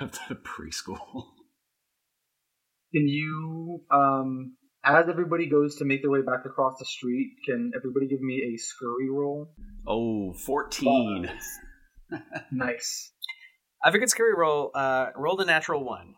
Speaker 3: of the preschool.
Speaker 5: Can you, um, as everybody goes to make their way back across the street, can everybody give me a scurry roll?
Speaker 3: Oh, 14.
Speaker 5: Nice.
Speaker 1: I have a good scurry roll. Uh, rolled a natural one.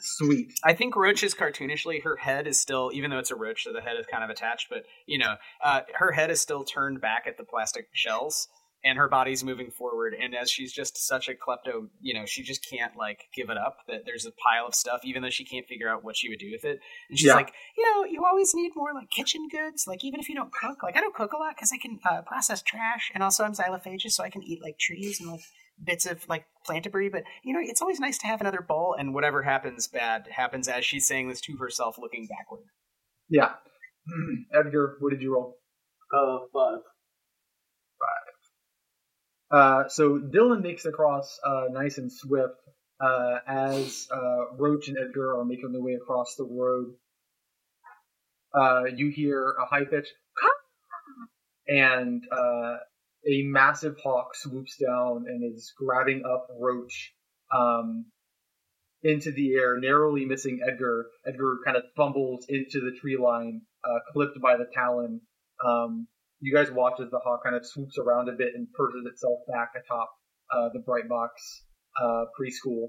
Speaker 5: Sweet.
Speaker 1: I think Roach is cartoonishly. Her head is still, even though it's a roach, so the head is kind of attached. But you know, uh, her head is still turned back at the plastic shells, and her body's moving forward. And as she's just such a klepto, you know, she just can't like give it up. That there's a pile of stuff, even though she can't figure out what she would do with it. And she's
Speaker 5: Yeah.
Speaker 7: like, you know, you always need more like kitchen goods. Like even if you don't cook, like I don't cook a lot because I can uh, process trash, and also I'm xylophagous, so I can eat like trees and like bits of like plant debris. But you know, it's always nice to have another bowl.
Speaker 1: And whatever happens bad happens as she's saying this to herself, looking backward.
Speaker 5: Yeah. Edgar, what did you roll?
Speaker 4: Uh, five.
Speaker 5: Uh, so Dillon makes across uh, nice and swift uh, as uh, Roach and Edgar are making their way across the road. Uh, you hear a high pitch, and a massive hawk swoops down and is grabbing up Roach um, into the air, narrowly missing Edgar. Edgar kind of fumbles into the tree line, clipped by the talon. Um, you guys watch as the hawk kind of swoops around a bit and perches itself back atop uh, the Bright Box uh, preschool.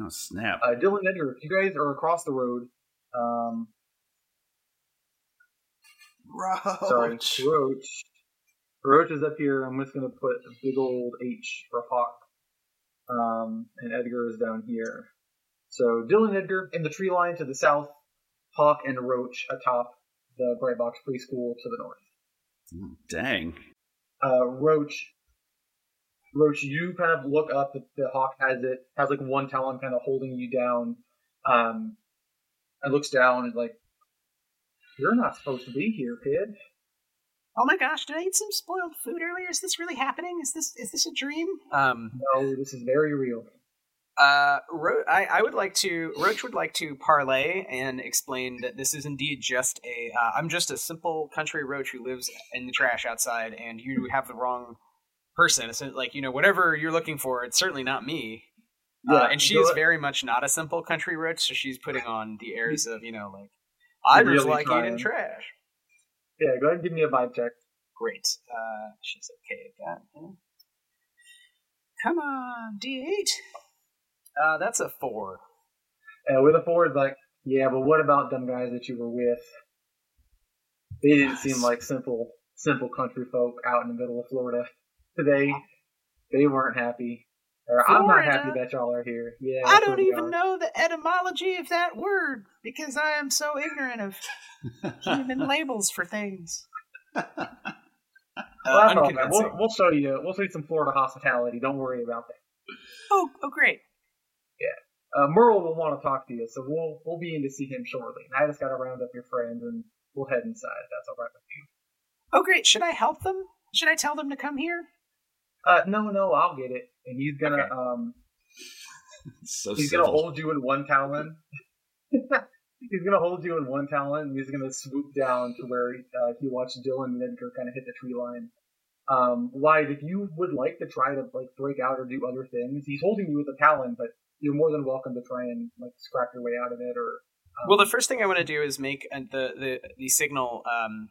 Speaker 3: Oh snap!
Speaker 5: Uh, Dillon Edgar, if you guys are across the road, um,
Speaker 1: Roach.
Speaker 5: sorry, Roach. Roach is up here. I'm just gonna put a big old H for Hawk, um, and Edgar is down here. So Dillon Edgar in the tree line to the south, Hawk and Roach atop the Bright Box preschool to the north.
Speaker 3: Dang.
Speaker 5: uh, Roach, Roach, you kind of look up. The, the hawk has it has like one talon kind of holding you down. Um, and looks down and like, you're not supposed to be here, kid.
Speaker 7: Oh my gosh, did I eat some spoiled food earlier? Is this really happening? Is this is this a dream? Um,
Speaker 5: No, this is very real.
Speaker 1: Uh, Ro- I, I would like to. Roach would like to parlay and explain that this is indeed just a. Uh, I'm just a simple country roach who lives in the trash outside, and you have the wrong person. It's like you know whatever you're looking for. It's certainly not me. uh, and she is very much not a simple country roach, so she's putting on the airs of you know like I just
Speaker 5: Really
Speaker 1: like
Speaker 5: trying.
Speaker 1: eating trash.
Speaker 5: Yeah, go ahead and give me a vibe check.
Speaker 1: Great. Uh, she's okay at that. yeah. Come on, D8. Uh, that's a four.
Speaker 5: Uh, with a four, it's like, yeah, but what about them guys that you were with? They didn't seem like simple, simple country folk out in the middle of Florida today. They weren't happy. Or, I'm not happy that y'all are here. Yeah,
Speaker 7: I don't even
Speaker 5: are.
Speaker 7: know the etymology of that word because I am so ignorant of human labels for things.
Speaker 5: Well,
Speaker 1: Uh,
Speaker 5: that's all right.
Speaker 1: unconvincing.
Speaker 5: We'll, we'll show you. We'll show you some Florida hospitality. Don't worry about that.
Speaker 7: Oh, oh, great.
Speaker 5: Uh, Merle will want to talk to you, so we'll we'll be in to see him shortly. And I just got to round up your friends, and we'll head inside. If that's all right with you.
Speaker 7: Oh, great. Should I help them? Should I tell them to come here?
Speaker 5: Uh, no, no, I'll get it. And he's gonna
Speaker 1: Okay.
Speaker 5: um
Speaker 3: So
Speaker 5: he's gonna hold you in one talon. he's gonna hold you in one talon, and he's gonna swoop down to where uh, he watched Dillon and Edgar kind of hit the tree line. Um, Wyatt, if you would like to try to like break out or do other things, he's holding you with a talon, but you're more than welcome to try and like scrap your way out of it or. Um,
Speaker 1: Well, the first thing I want to do is make uh, the the the signal um,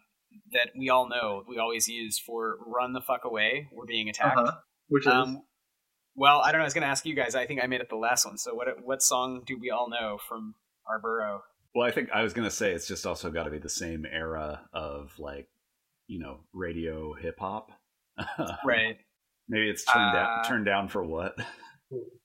Speaker 1: that we all know we always use for "run the fuck away." We're being attacked.
Speaker 5: uh-huh, which is
Speaker 1: Um, well, I don't know. I was going to ask you guys. I think I made it the last one. So, what what song do we all know from our burrow?
Speaker 3: Well, I think I was gonna say it's just also got to be the same era of like, you know, radio hip hop.
Speaker 1: Right.
Speaker 3: Maybe it's turned down.
Speaker 1: Uh,
Speaker 3: Turned down for what?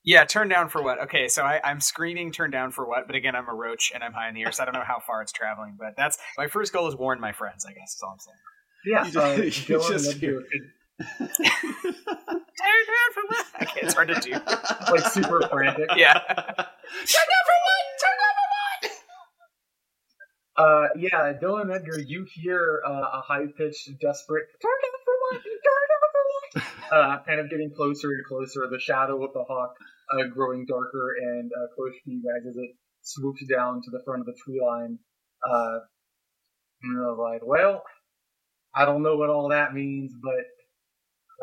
Speaker 1: Yeah, turn down for what? Okay, so I, I'm screaming turn down for what? But again, I'm a roach and I'm high in the air, so I don't know how far it's traveling. But that's my first goal is warn my friends. I guess is all I'm saying.
Speaker 5: yeah.
Speaker 3: You
Speaker 5: uh,
Speaker 3: just- you just
Speaker 5: and
Speaker 3: hear-
Speaker 1: Turn down for what? Okay, it's hard to do.
Speaker 5: like super frantic.
Speaker 1: Yeah. turn down for what? Turn down for what?
Speaker 5: Uh, yeah, Dillon Edgar, you hear uh, a high pitched, desperate "Turn down for what? Turn down for what?" Uh, kind of getting closer and closer. The shadow of the hawk uh, growing darker and uh, closer to you guys as it swoops down to the front of the tree line. Uh, and I was like, well, I don't know what all that means, but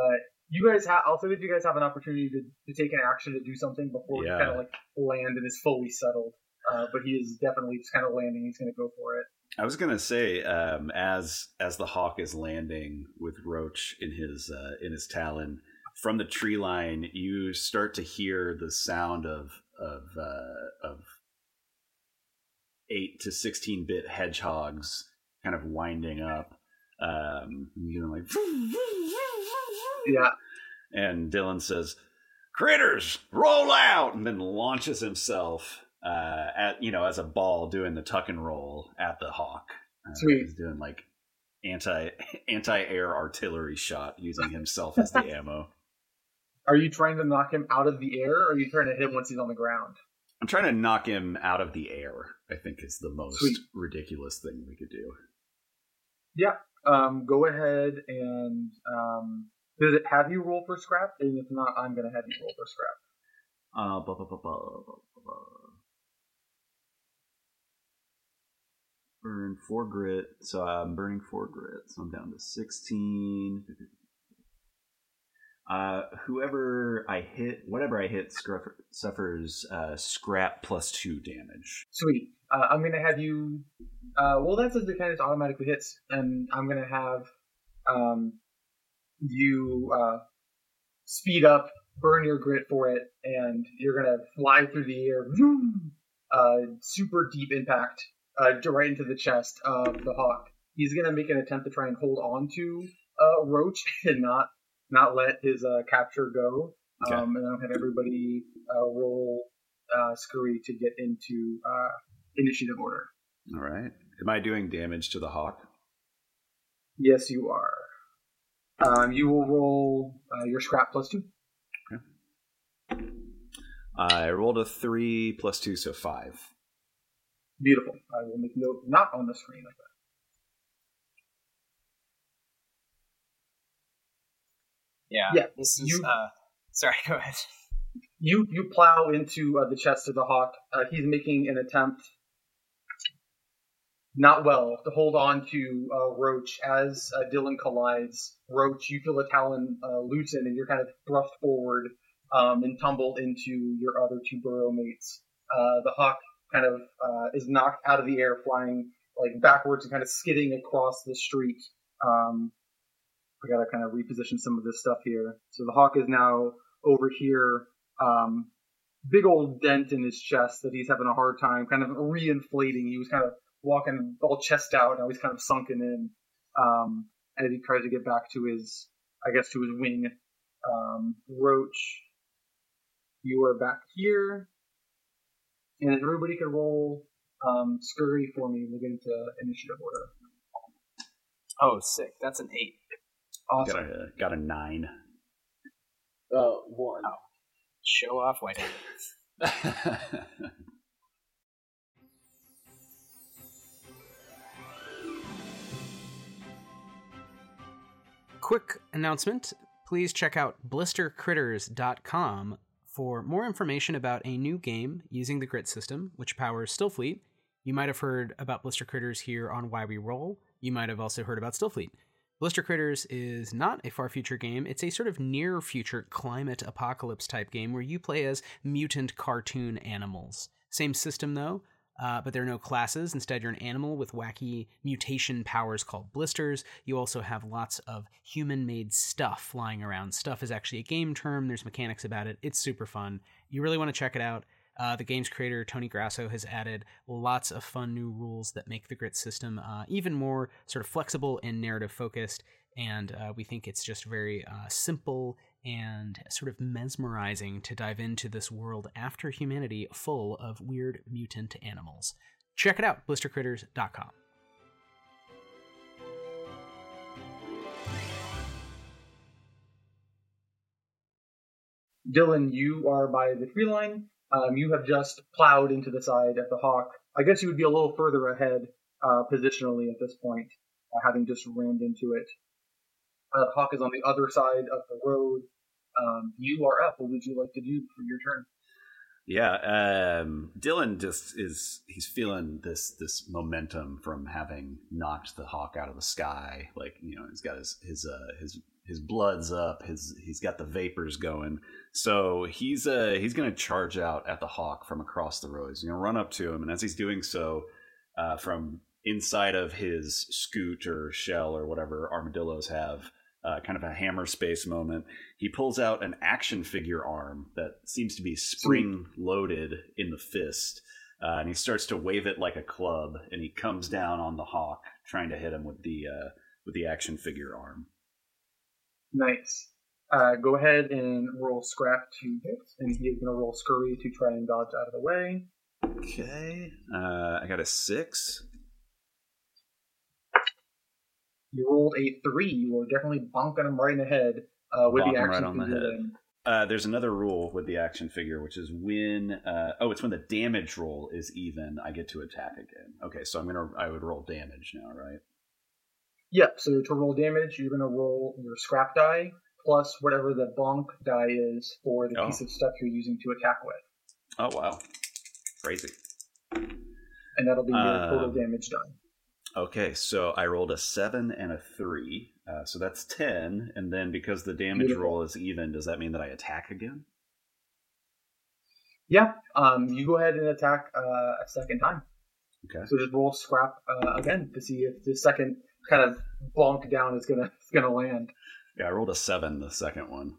Speaker 5: uh, you guys have. I'll say that you guys have an opportunity to, to take an action to do something before
Speaker 3: Yeah.
Speaker 5: you kind of like land and is fully settled. Uh, but he is definitely just kind of landing. He's going to go for it.
Speaker 3: I was gonna say, um, as as the hawk is landing with Roach in his uh, in his talon from the tree line, you start to hear the sound of of uh, of eight to sixteen bit hedgehogs kind of winding up. Um, you know, like
Speaker 5: Yeah.
Speaker 3: and Dillon says, "Critters, roll out!" and then launches himself uh, at you know as a ball doing the tuck and roll at the hawk. Uh,
Speaker 5: Sweet.
Speaker 3: He's doing like anti anti air artillery shot using himself as the ammo.
Speaker 5: Are you trying to knock him out of the air, or are you trying to hit him once he's on the ground?
Speaker 3: I'm trying to knock him out of the air. I think is the most
Speaker 5: Sweet.
Speaker 3: ridiculous thing we could do. Yeah.
Speaker 5: Um, go ahead and um, Does it have you roll for scrap? And if not, I'm going to have you roll for scrap.
Speaker 3: Uh, blah, blah, blah, blah, blah, blah. Burn four grit, so I'm burning four grit, so I'm down to 16. Uh, whoever I hit, whatever I hit, scruff- suffers uh, scrap plus two damage.
Speaker 5: Sweet. Uh, I'm to have you. Uh, well, that says the automatically hits, and I'm to have um, you uh, speed up, burn your grit for it, and you're to fly through the air. Uh, super deep impact uh, right into the chest of the hawk. He's going to make an attempt to try and hold on to uh, Roach and not not let his uh, capture go.
Speaker 3: Okay.
Speaker 5: Um, and I'll have everybody uh, roll uh, Scurry to get into uh, initiative order.
Speaker 3: All right. Am I doing damage to the hawk?
Speaker 5: Yes, you are. Um, you will roll uh, your scrap plus two.
Speaker 3: I rolled a three plus two, so five.
Speaker 5: Beautiful. I will make note not on the screen of that.
Speaker 1: Yeah.
Speaker 5: Yeah,
Speaker 1: This is.
Speaker 5: you-
Speaker 1: Uh, sorry. Go ahead.
Speaker 5: You you plow into uh, the chest of the hawk. Uh, he's making an attempt, not well, to hold on to uh, Roach as uh, Dillon collides. Roach, you feel a talon uh, loosen, and you're kind of thrust forward um, and tumble into your other two burrow mates. Uh, the hawk kind of uh, is knocked out of the air, flying like backwards and kind of skidding across the street. Um, we gotta kind of reposition some of this stuff here. So the hawk is now over here um, big old dent in his chest that he's having a hard time kind of reinflating. He was kind of walking all chest out, now he's kind of sunken in um, as he tries to get back to his, I guess, to his wing. Um, Roach, you are back here, and if everybody could roll um, scurry for me, we'll get into initiative order.
Speaker 1: Oh, sick. That's an eight.
Speaker 3: Got
Speaker 5: Awesome.
Speaker 3: a, got a nine.
Speaker 4: Uh, one.
Speaker 1: Show off, White. Quick announcement please check out blistercritters.com for more information about a new game using the grit system, which powers Stillfleet. You might have heard about Blister Critters here on Why We Roll. You might have also heard about Stillfleet. Blister Critters is not a far future game. It's a sort of near future climate apocalypse type game where you play as mutant cartoon animals. Same system though, uh, but there are no classes. Instead, you're an animal with wacky mutation powers called blisters. You also have lots of human made stuff flying around. Stuff is actually a game term, there's mechanics about it. It's super fun. You really want to check it out. Uh, the game's creator, Tony Grasso, has added lots of fun new rules that make the grit system uh, even more sort of flexible and narrative focused. And uh, we think it's just very uh, simple and sort of mesmerizing to dive into this world after humanity full of weird mutant animals. Check it out, blistercritters.com.
Speaker 5: Dillon, you are by the tree line. Um, you have just plowed into the side of the hawk. I guess you would be a little further ahead uh, positionally at this point, uh, having just rammed into it. Uh, is on the other side of the road. Um, you are up. What would you like to do for your turn?
Speaker 3: Yeah, um, Dillon just is he's feeling this this momentum from having knocked the hawk out of the sky. Like you know, he's got his his uh, his his blood's up. His he's got the vapors going. So he's uh he's gonna charge out at the hawk from across the road. He's gonna run up to him, and as he's doing so, uh, from inside of his scoot or shell or whatever armadillos have. Uh, kind of a hammer space moment. He pulls out an action figure arm that seems to be spring loaded in the fist, uh, and he starts to wave it like a club. And he comes down on the hawk, trying to hit him with the uh, with the action figure arm.
Speaker 5: Nice. Uh, go ahead and roll scrap to hit, and he is going to roll scurry to try and dodge out of the way.
Speaker 3: Okay, uh, I got a six.
Speaker 5: You rolled a three. You were definitely bonking him right in the head uh, with the action
Speaker 3: right on the
Speaker 5: figure
Speaker 3: head. Uh, there's another rule with the action figure, which is when uh, oh, it's when the damage roll is even, I get to attack again. Okay, so I'm gonna I would roll damage now, right?
Speaker 5: Yep. So to roll damage, you're going to roll your scrap die plus whatever the bonk die is for the
Speaker 3: Oh.
Speaker 5: piece of stuff you're using to attack with,
Speaker 3: Oh wow, crazy.
Speaker 5: and that'll be your total
Speaker 3: Um,
Speaker 5: damage done.
Speaker 3: Okay, so I rolled a seven and a three, uh, so that's ten. And then because the damage
Speaker 5: Beautiful.
Speaker 3: roll is even, does that mean that I attack again?
Speaker 5: Yeah, um, you go ahead and attack uh, a second time.
Speaker 3: Okay.
Speaker 5: So just roll scrap uh, again to see if the second kind of bonk down is gonna is gonna land.
Speaker 3: Yeah, I rolled a seven the second one.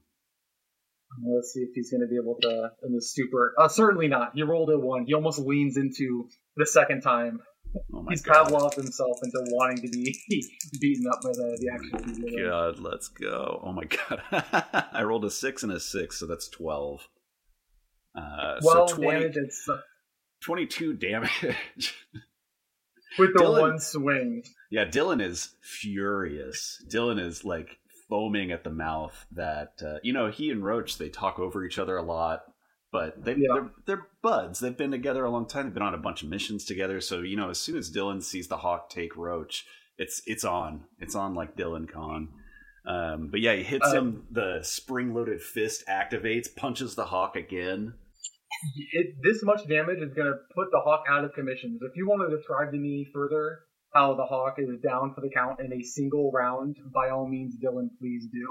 Speaker 5: Let's see if he's gonna be able to in the super. Uh, certainly not. He rolled a one. He almost leans into the second time.
Speaker 3: Oh
Speaker 5: He's
Speaker 3: god.
Speaker 5: Pavloved himself into wanting to be beaten up by the, the action.
Speaker 3: God, let's go. Oh my god. I rolled a six and a six, so that's 12. Uh,
Speaker 5: Well,
Speaker 3: so 20,
Speaker 5: damage it's, uh,
Speaker 3: 22 damage.
Speaker 5: with the
Speaker 3: Dillon-
Speaker 5: one swing.
Speaker 3: yeah, Dillon is furious. Dillon is like foaming at the mouth that, uh, you know, he and Roach, they talk over each other a lot, but they,
Speaker 5: Yeah.
Speaker 3: they're, they're buds. They've been together a long time. They've been on a bunch of missions together. So, you know, as soon as Dillon sees the hawk take Roach, it's it's on. It's on like Dillon Con. Um, but yeah, he hits
Speaker 5: Uh,
Speaker 3: him. The spring-loaded fist activates, punches the hawk again.
Speaker 5: It, this much damage is going to put the hawk out of commission. So if you want to describe to me further how the hawk is down for the count in a single round, by all means, Dillon, please do.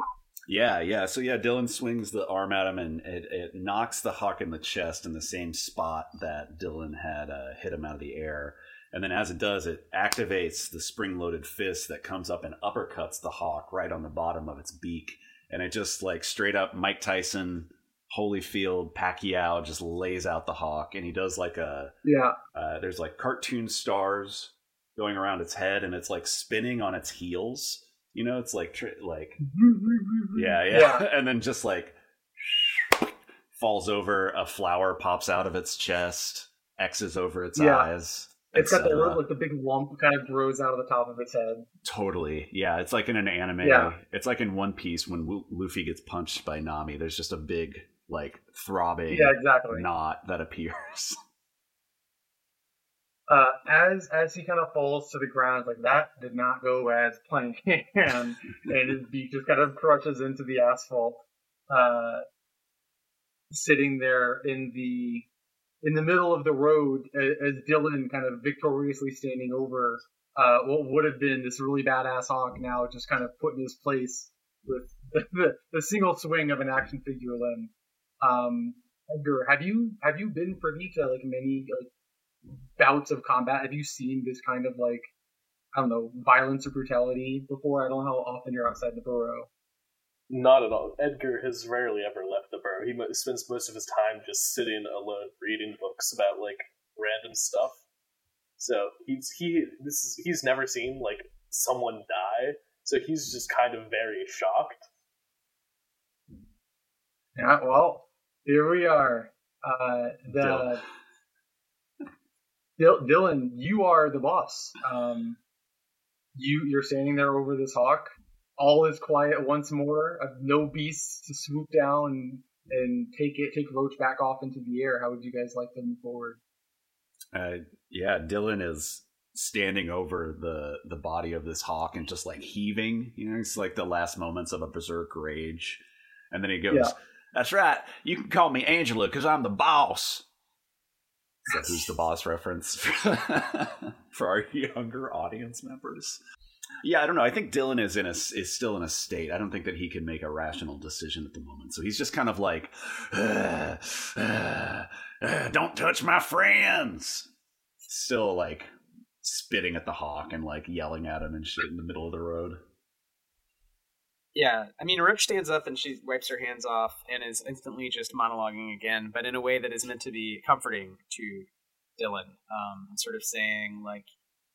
Speaker 3: Yeah, yeah. So yeah, Dillon swings the arm at him, and it, it knocks the hawk in the chest in the same spot that Dillon had uh, hit him out of the air. And then as it does, it activates the spring-loaded fist that comes up and uppercuts the hawk right on the bottom of its beak, and it just like straight up Mike Tyson, Holyfield, Pacquiao just lays out the hawk, and he does like a
Speaker 5: Yeah,
Speaker 3: uh, there's like cartoon stars going around its head, and it's like spinning on its heels. You know, it's like tr- like yeah, yeah,
Speaker 5: Yeah.
Speaker 3: and then just like falls over. A flower pops out of its chest, X's over its
Speaker 5: Yeah.
Speaker 3: eyes.
Speaker 5: it's got the like the big lump kind of grows out of the top of its head.
Speaker 3: Totally, yeah. It's like in an anime.
Speaker 5: Yeah.
Speaker 3: It's like in One Piece when Lu- Luffy gets punched by Nami. There's just a big like throbbing
Speaker 5: Yeah, exactly.
Speaker 3: knot that appears.
Speaker 5: Uh, as as he kind of falls to the ground, like that did not go as planned, and his beak just kind of crushes into the asphalt. Uh, sitting there in the in the middle of the road, a- as Dillon kind of victoriously standing over uh, what would have been this really badass hawk, now just kind of put in his place with the, the single swing of an action figure limb. Um, Edgar, have you have you been privy to like many like bouts of combat? Have you seen this kind of like I don't know violence or brutality before? I don't know how often you're outside the burrow.
Speaker 4: Not at all. Edgar has rarely ever left the burrow. He spends most of his time just sitting alone, reading books about like random stuff. So he's he this is he's never seen like someone die. So he's just kind of very shocked.
Speaker 5: Yeah, well, here we are. Uh, the Dillon, you are the boss. Um, you you're standing there over this hawk. All is quiet once more. Uh, no beasts to swoop down and, and take it, take Roach back off into the air. How would you guys like to move forward?
Speaker 3: Uh, yeah, Dillon is standing over the the body of this hawk and just like heaving. You know, it's like the last moments of a berserk rage, and then he goes,
Speaker 5: Yeah.
Speaker 3: "That's right. You can call me Angela because I'm the boss." Who's the boss reference for our younger audience members? Yeah, I don't know. I think Dillon is in a is still in a state. I don't think that he can make a rational decision at the moment. So he's just kind of like, "Uh, uh, uh, "Don't touch my friends." Still like spitting at the hawk and like yelling at him and shit in the middle of the road.
Speaker 1: Yeah, I mean, Roach stands up and she wipes her hands off and is instantly just monologuing again, but in a way that is meant to be comforting to Dillon, um, and sort of saying like,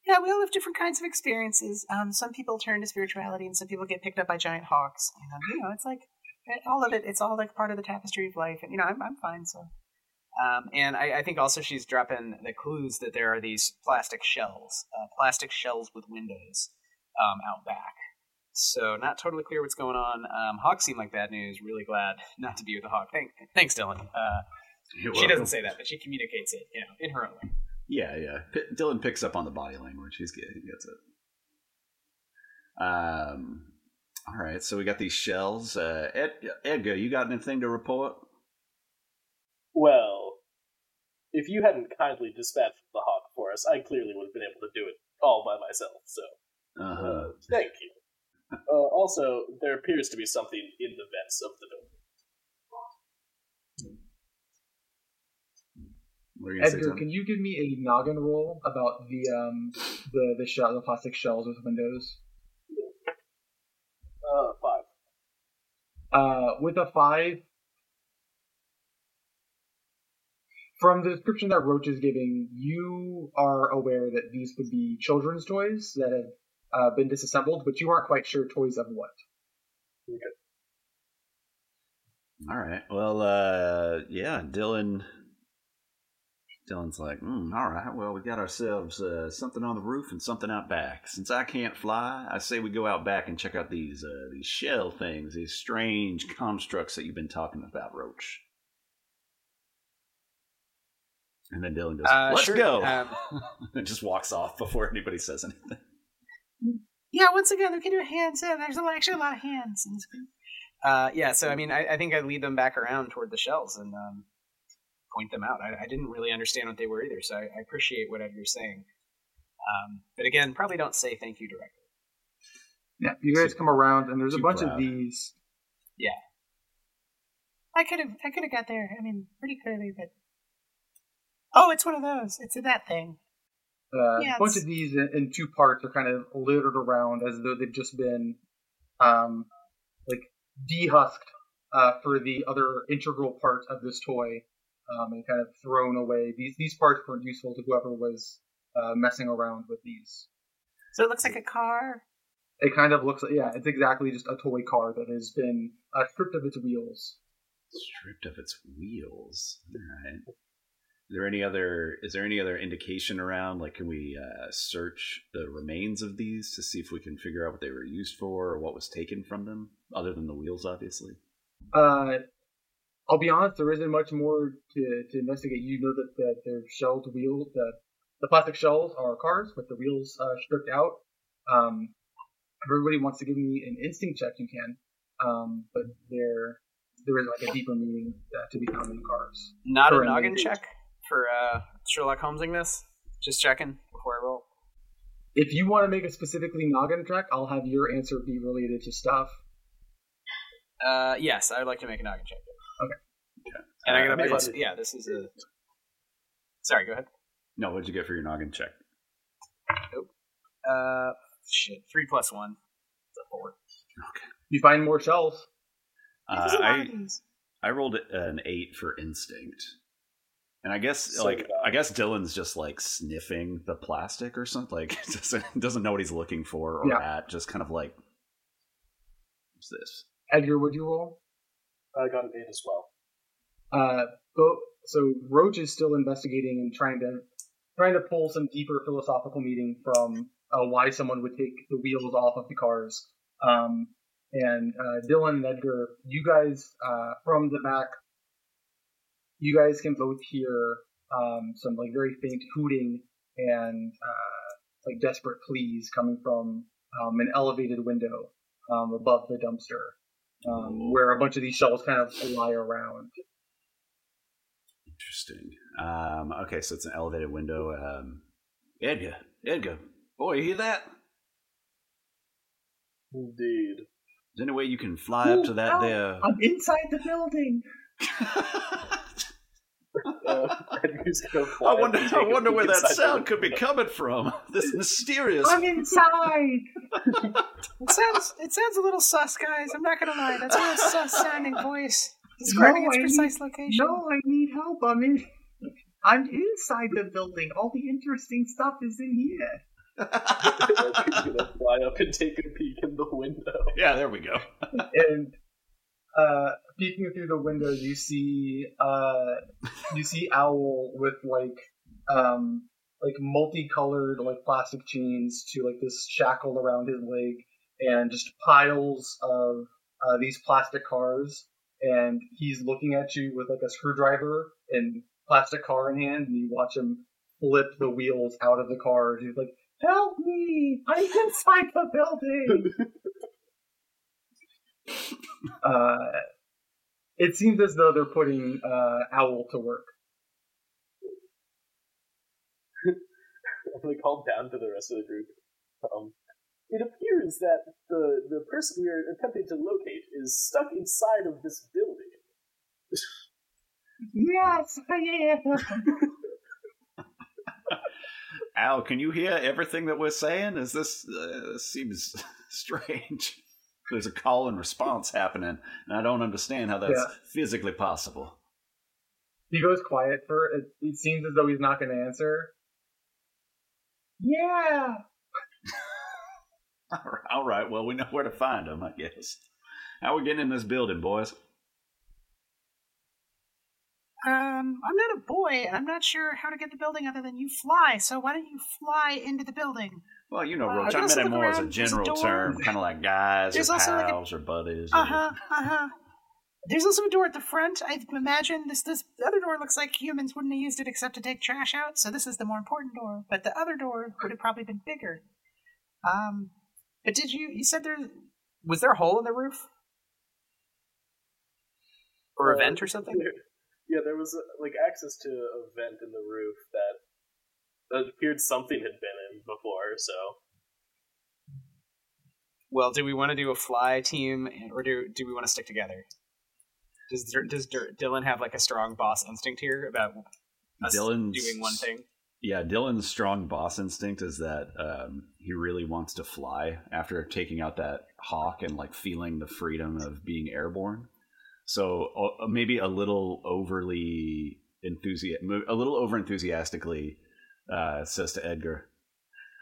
Speaker 7: Yeah, we all have different kinds of experiences. Um, some people turn to spirituality, and some people get picked up by giant hawks. And you know, it's like all of it. It's all like part of the tapestry of life. And you know, I'm I'm fine. So
Speaker 1: um, and I, I think also she's dropping the clues that there are these plastic shells, uh, plastic shells with windows um, out back. So not totally clear what's going on. Um, Hawk seemed like bad news. Really glad not to be with the Hawk. Thank, thanks, Dillon. Uh, she
Speaker 3: welcome.
Speaker 1: doesn't say that, but she communicates it, you know, in her own way.
Speaker 3: Yeah, yeah. P- Dillon picks up on the body language. He's get, he gets it. Um, All right, so we got these shells. Uh, Ed, Edgar, you got anything to report?
Speaker 4: Well, if you hadn't kindly dispatched the hawk for us, I clearly would have been able to do it all by myself. So,
Speaker 3: Uh-huh.
Speaker 4: uh, thank you. Uh, also, there appears to be something in the vents of the building.
Speaker 3: What are you gonna say,
Speaker 5: Edgar, can you give me a noggin roll about the um the the shell the plastic shells with windows?
Speaker 4: Uh, five.
Speaker 5: Uh, with a five, from the description that Roach is giving, you are aware that these would be children's toys that have uh, been disassembled, but you aren't quite sure toys of what.
Speaker 3: All right. Well, uh, yeah, Dillon. Dillon's like, mm, all right. Well, we got ourselves uh, something on the roof and something out back. Since I can't fly, I say we go out back and check out these uh, these shell things, these strange constructs that you've been talking about, Roach. And then Dillon goes,
Speaker 1: Uh,
Speaker 3: "Let's
Speaker 1: sure,
Speaker 3: go,"
Speaker 1: um,
Speaker 3: and just walks off before anybody says anything.
Speaker 7: Yeah, once again, look at your hands. Yeah, there's actually a lot of hands. in this game.
Speaker 1: Uh, yeah, so I mean, I, I think I lead them back around toward the shells and um, point them out. I, I didn't really understand what they were either, so I, I appreciate what Edgar's saying. Um, but again, probably don't say thank you directly.
Speaker 5: Yeah, you guys come around, and there's a bunch
Speaker 3: proud.
Speaker 5: of these.
Speaker 7: Yeah, I could have, I could have got there. I mean, pretty clearly, but oh, it's one of those. It's that thing.
Speaker 5: Uh,
Speaker 7: Yeah,
Speaker 5: a bunch of these in, in two parts are kind of littered around as though they've just been, um, like dehusked uh, for the other integral part of this toy, um, and kind of thrown away. These these parts weren't useful to whoever was uh, messing around with these.
Speaker 7: So it looks like a car.
Speaker 5: It kind of looks like yeah, it's exactly just a toy car that has been uh, stripped of its wheels.
Speaker 3: Stripped of its wheels. All right. Is there any other? Is there any other indication around? Like, can we uh, search the remains of these to see if we can figure out what they were used for or what was taken from them, other than the wheels, obviously?
Speaker 5: Uh, I'll be honest, there isn't much more to, to investigate. You know that, that they're shelled wheels. The, the plastic shells are cars with the wheels uh, stripped out. Um, if everybody wants to give me an instinct check, you can. Um, but there there is like a deeper meaning uh, to be found in the cars.
Speaker 1: Not a noggin check for uh, Sherlock Holmesing this. Just checking before I roll.
Speaker 5: If you want to make a specifically noggin check, I'll have your answer be related to stuff.
Speaker 1: Uh, yes, I would like to make a noggin check.
Speaker 5: Okay. okay.
Speaker 1: And I'm
Speaker 3: Uh,
Speaker 1: gonna
Speaker 3: make
Speaker 1: plus. Yeah, this is a. Sorry, go ahead.
Speaker 3: No, what'd you get for your noggin check? Nope.
Speaker 1: Uh, shit, three plus one. It's a four. Okay.
Speaker 5: You find more shells.
Speaker 3: Uh,
Speaker 7: There's a lot
Speaker 3: I. I rolled an eight for instinct, and I guess
Speaker 4: So
Speaker 3: like
Speaker 4: did I.
Speaker 3: I guess Dillon's just like sniffing the plastic or something. Like doesn't doesn't know what he's looking for or
Speaker 5: Yeah.
Speaker 3: at. Just kind of like, what's this?
Speaker 5: Edgar, would you roll?
Speaker 4: I got an eight as well.
Speaker 5: Uh, but, so Roach is still investigating and trying to trying to pull some deeper philosophical meaning from uh, why someone would take the wheels off of the cars. Um, and uh, Dillon and Edgar, you guys uh, from the back, you guys can both hear um, some like very faint hooting and uh, like desperate pleas coming from um, an elevated window um, above the dumpster, um, where a bunch of these shells kind of lie around.
Speaker 3: Interesting. Um, okay, so it's an elevated window. Um, Edgar, Edgar, boy, you hear that?
Speaker 4: Indeed.
Speaker 3: Is there any way you can fly up to that
Speaker 8: Ooh,
Speaker 3: there?
Speaker 8: I'm inside the building.
Speaker 4: Uh, Edgar's gonna
Speaker 3: I wonder. I wonder where that sound could be coming from. This mysterious.
Speaker 8: I'm inside.
Speaker 7: It sounds, it sounds a little sus, guys. I'm not gonna lie. That's a real sus sounding voice describing
Speaker 8: No,
Speaker 7: its
Speaker 8: I
Speaker 7: precise location.
Speaker 8: No, I need help. I'm in. I'm inside the building. All the interesting stuff is in here.
Speaker 4: Edgar's gonna fly up and take a peek in the window.
Speaker 3: Yeah, there we go.
Speaker 5: and uh, peeking through the window, you see uh, you see Owl with like um, like multicolored like plastic chains to like this shackle around his leg, and just piles of uh, these plastic cars. And he's looking at you with like a screwdriver and plastic car in hand, and you watch him flip the wheels out of the cars. He's like,
Speaker 8: Help me! I'm inside the building.
Speaker 5: uh, it seems as though they're putting uh, Owl to work.
Speaker 4: they call down to the rest of the group. Um, it appears that the the person we are attempting to locate is stuck inside of this building.
Speaker 8: Yes, I am.
Speaker 3: Al, can you hear everything that we're saying? Is this uh, seems strange? There's a call and response happening, and I don't understand how that's
Speaker 5: Yeah.
Speaker 3: physically possible.
Speaker 5: He goes quiet for it. It seems as though he's not going to answer. Yeah.
Speaker 3: All right, all right, well, we know where to find him, I guess. How we getting in this building, boys?
Speaker 7: Um, I'm not a boy, and I'm not sure how to get the building other than you fly. So why don't you fly into the building?
Speaker 3: Well, you know,
Speaker 7: Uh,
Speaker 3: Roach,
Speaker 7: I
Speaker 3: I meant it more as a
Speaker 7: around. There's a
Speaker 3: general term, kind of like guys
Speaker 7: There's
Speaker 3: or
Speaker 7: also like a-
Speaker 3: pals or buddies.
Speaker 7: Uh huh. Uh huh. There's also a door at the front. I imagine this this other door looks like humans wouldn't have used it except to take trash out. So this is the more important door. But the other door would have probably been bigger. Um, but did you? You said there
Speaker 1: Was there a hole in the roof? Or a
Speaker 4: Uh,
Speaker 1: vent or something?
Speaker 4: Yeah, there was uh, like access to a vent in the roof that that appeared something had been in before. So
Speaker 1: Well, do we want to do a fly team, or do do we want to stick together? Does does Dillon have like a strong boss instinct here about us
Speaker 3: Dillon's-
Speaker 1: doing one thing?
Speaker 3: Yeah, Dillon's strong boss instinct is that um, he really wants to fly after taking out that hawk and like feeling the freedom of being airborne. So uh, maybe a little overly enthusiastic, a little over enthusiastically uh, says to Edgar,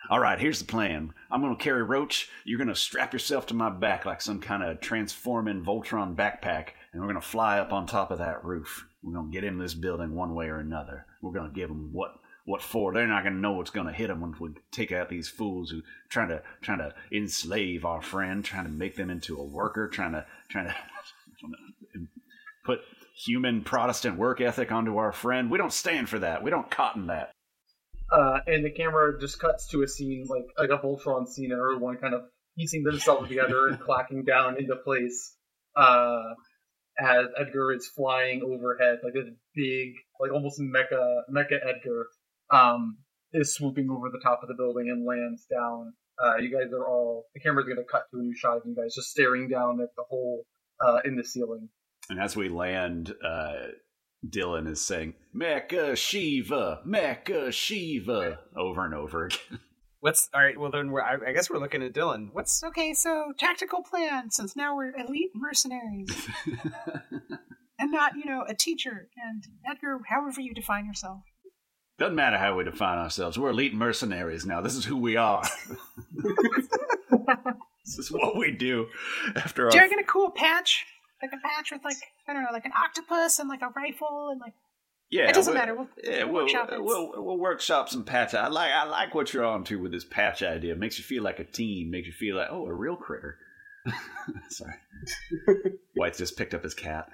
Speaker 3: "All right, here's the plan. I'm going to carry Roach. You're going to strap yourself to my back like some kind of transforming Voltron backpack, and we're going to fly up on top of that roof. We're going to get in this building one way or another. We're going to give them what what for? They're not going to know what's going to hit them when we take out these fools who trying to trying to enslave our friend, trying to make them into a worker, trying to trying to put human Protestant work ethic onto our friend. We don't stand for that. We don't cotton that.
Speaker 5: Uh, and the camera just cuts to a scene like like a Voltron scene, and everyone kind of piecing themselves together and clacking down into place. Uh, as Edgar is flying overhead, like this big, like almost mecha mecha Edgar, um, is swooping over the top of the building and lands down. Uh, you guys are all the camera's going to cut to a new shot of you guys just staring down at the hole uh, in the ceiling.
Speaker 3: And as we land, uh, Dillon is saying "Mecha Shiva, Mecha Shiva" over and over again.
Speaker 1: What's all right? Well, then we're, I, I guess we're looking at Dillon. What's
Speaker 7: okay. So tactical plan, since now we're elite mercenaries and not, you know, a teacher. And Edgar, however you define yourself.
Speaker 3: Doesn't matter how we define ourselves. We're elite mercenaries now. This is who we are. this is what we do. After our
Speaker 7: Do you get a cool patch? Like a patch with like I don't know, like an octopus and like a rifle and like
Speaker 3: yeah,
Speaker 7: it doesn't
Speaker 3: we'll-
Speaker 7: matter. We'll,
Speaker 3: Yeah,
Speaker 7: we'll
Speaker 3: we'll,
Speaker 7: workshop
Speaker 3: we'll, we'll workshop some patch. I like I like what you're on to with this patch idea. Makes you feel like a team. Makes you feel like oh, a real critter. Sorry, White just picked up his cat.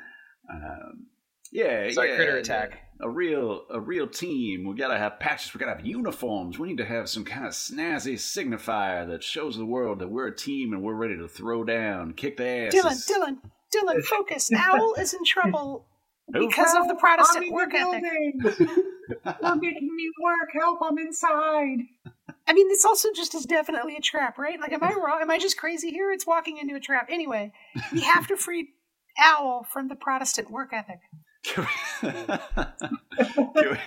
Speaker 3: Um, yeah,
Speaker 1: sorry,
Speaker 3: yeah,
Speaker 1: critter attack?
Speaker 3: A real a real team. We gotta have patches. We gotta have uniforms. We need to have some kind of snazzy signifier that shows the world that we're a team and we're ready to throw down, kick the ass.
Speaker 7: Dillon, Dillon, Dillon, focus. Owl is in trouble
Speaker 3: Who?
Speaker 7: because of the Protestant
Speaker 8: in
Speaker 7: work
Speaker 8: the
Speaker 7: ethic.
Speaker 8: building. They're making me work. Help! I'm inside.
Speaker 7: I mean, this also just is definitely a trap, right? Like, am I wrong? Am I just crazy here? It's walking into a trap. Anyway, we have to free Owl from the Protestant work ethic.
Speaker 3: can, we,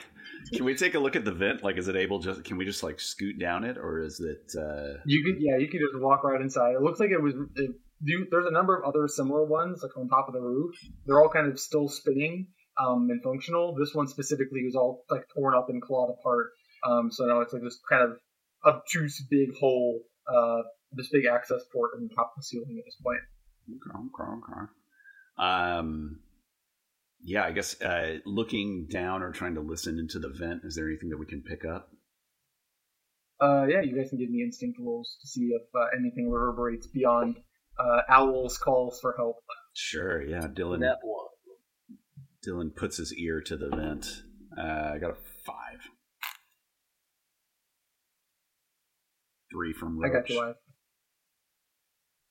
Speaker 3: can we take a look at the vent? Like, is it able just? Can we just like scoot down it, or is it? Uh,
Speaker 5: You could, yeah, you could just walk right inside. It looks like it was. It, you, there's a number of other similar ones, like on top of the roof. They're all kind of still spinning um, and functional. This one specifically was all like torn up and clawed apart. Um, so now it's like this kind of obtuse big hole, uh, this big access port in the top of the ceiling at this point.
Speaker 3: okay, okay, okay. Um, yeah, I guess uh, looking down or trying to listen into the vent. Is there anything that we can pick up?
Speaker 5: Uh, yeah, you guys can give me instinct rolls to see if uh, anything reverberates beyond uh, Owl's calls for help.
Speaker 3: Sure. Yeah, Dillon.
Speaker 4: Net one.
Speaker 3: Dillon puts his ear to the vent. Uh, I got a five. Three from
Speaker 5: I got you, Live.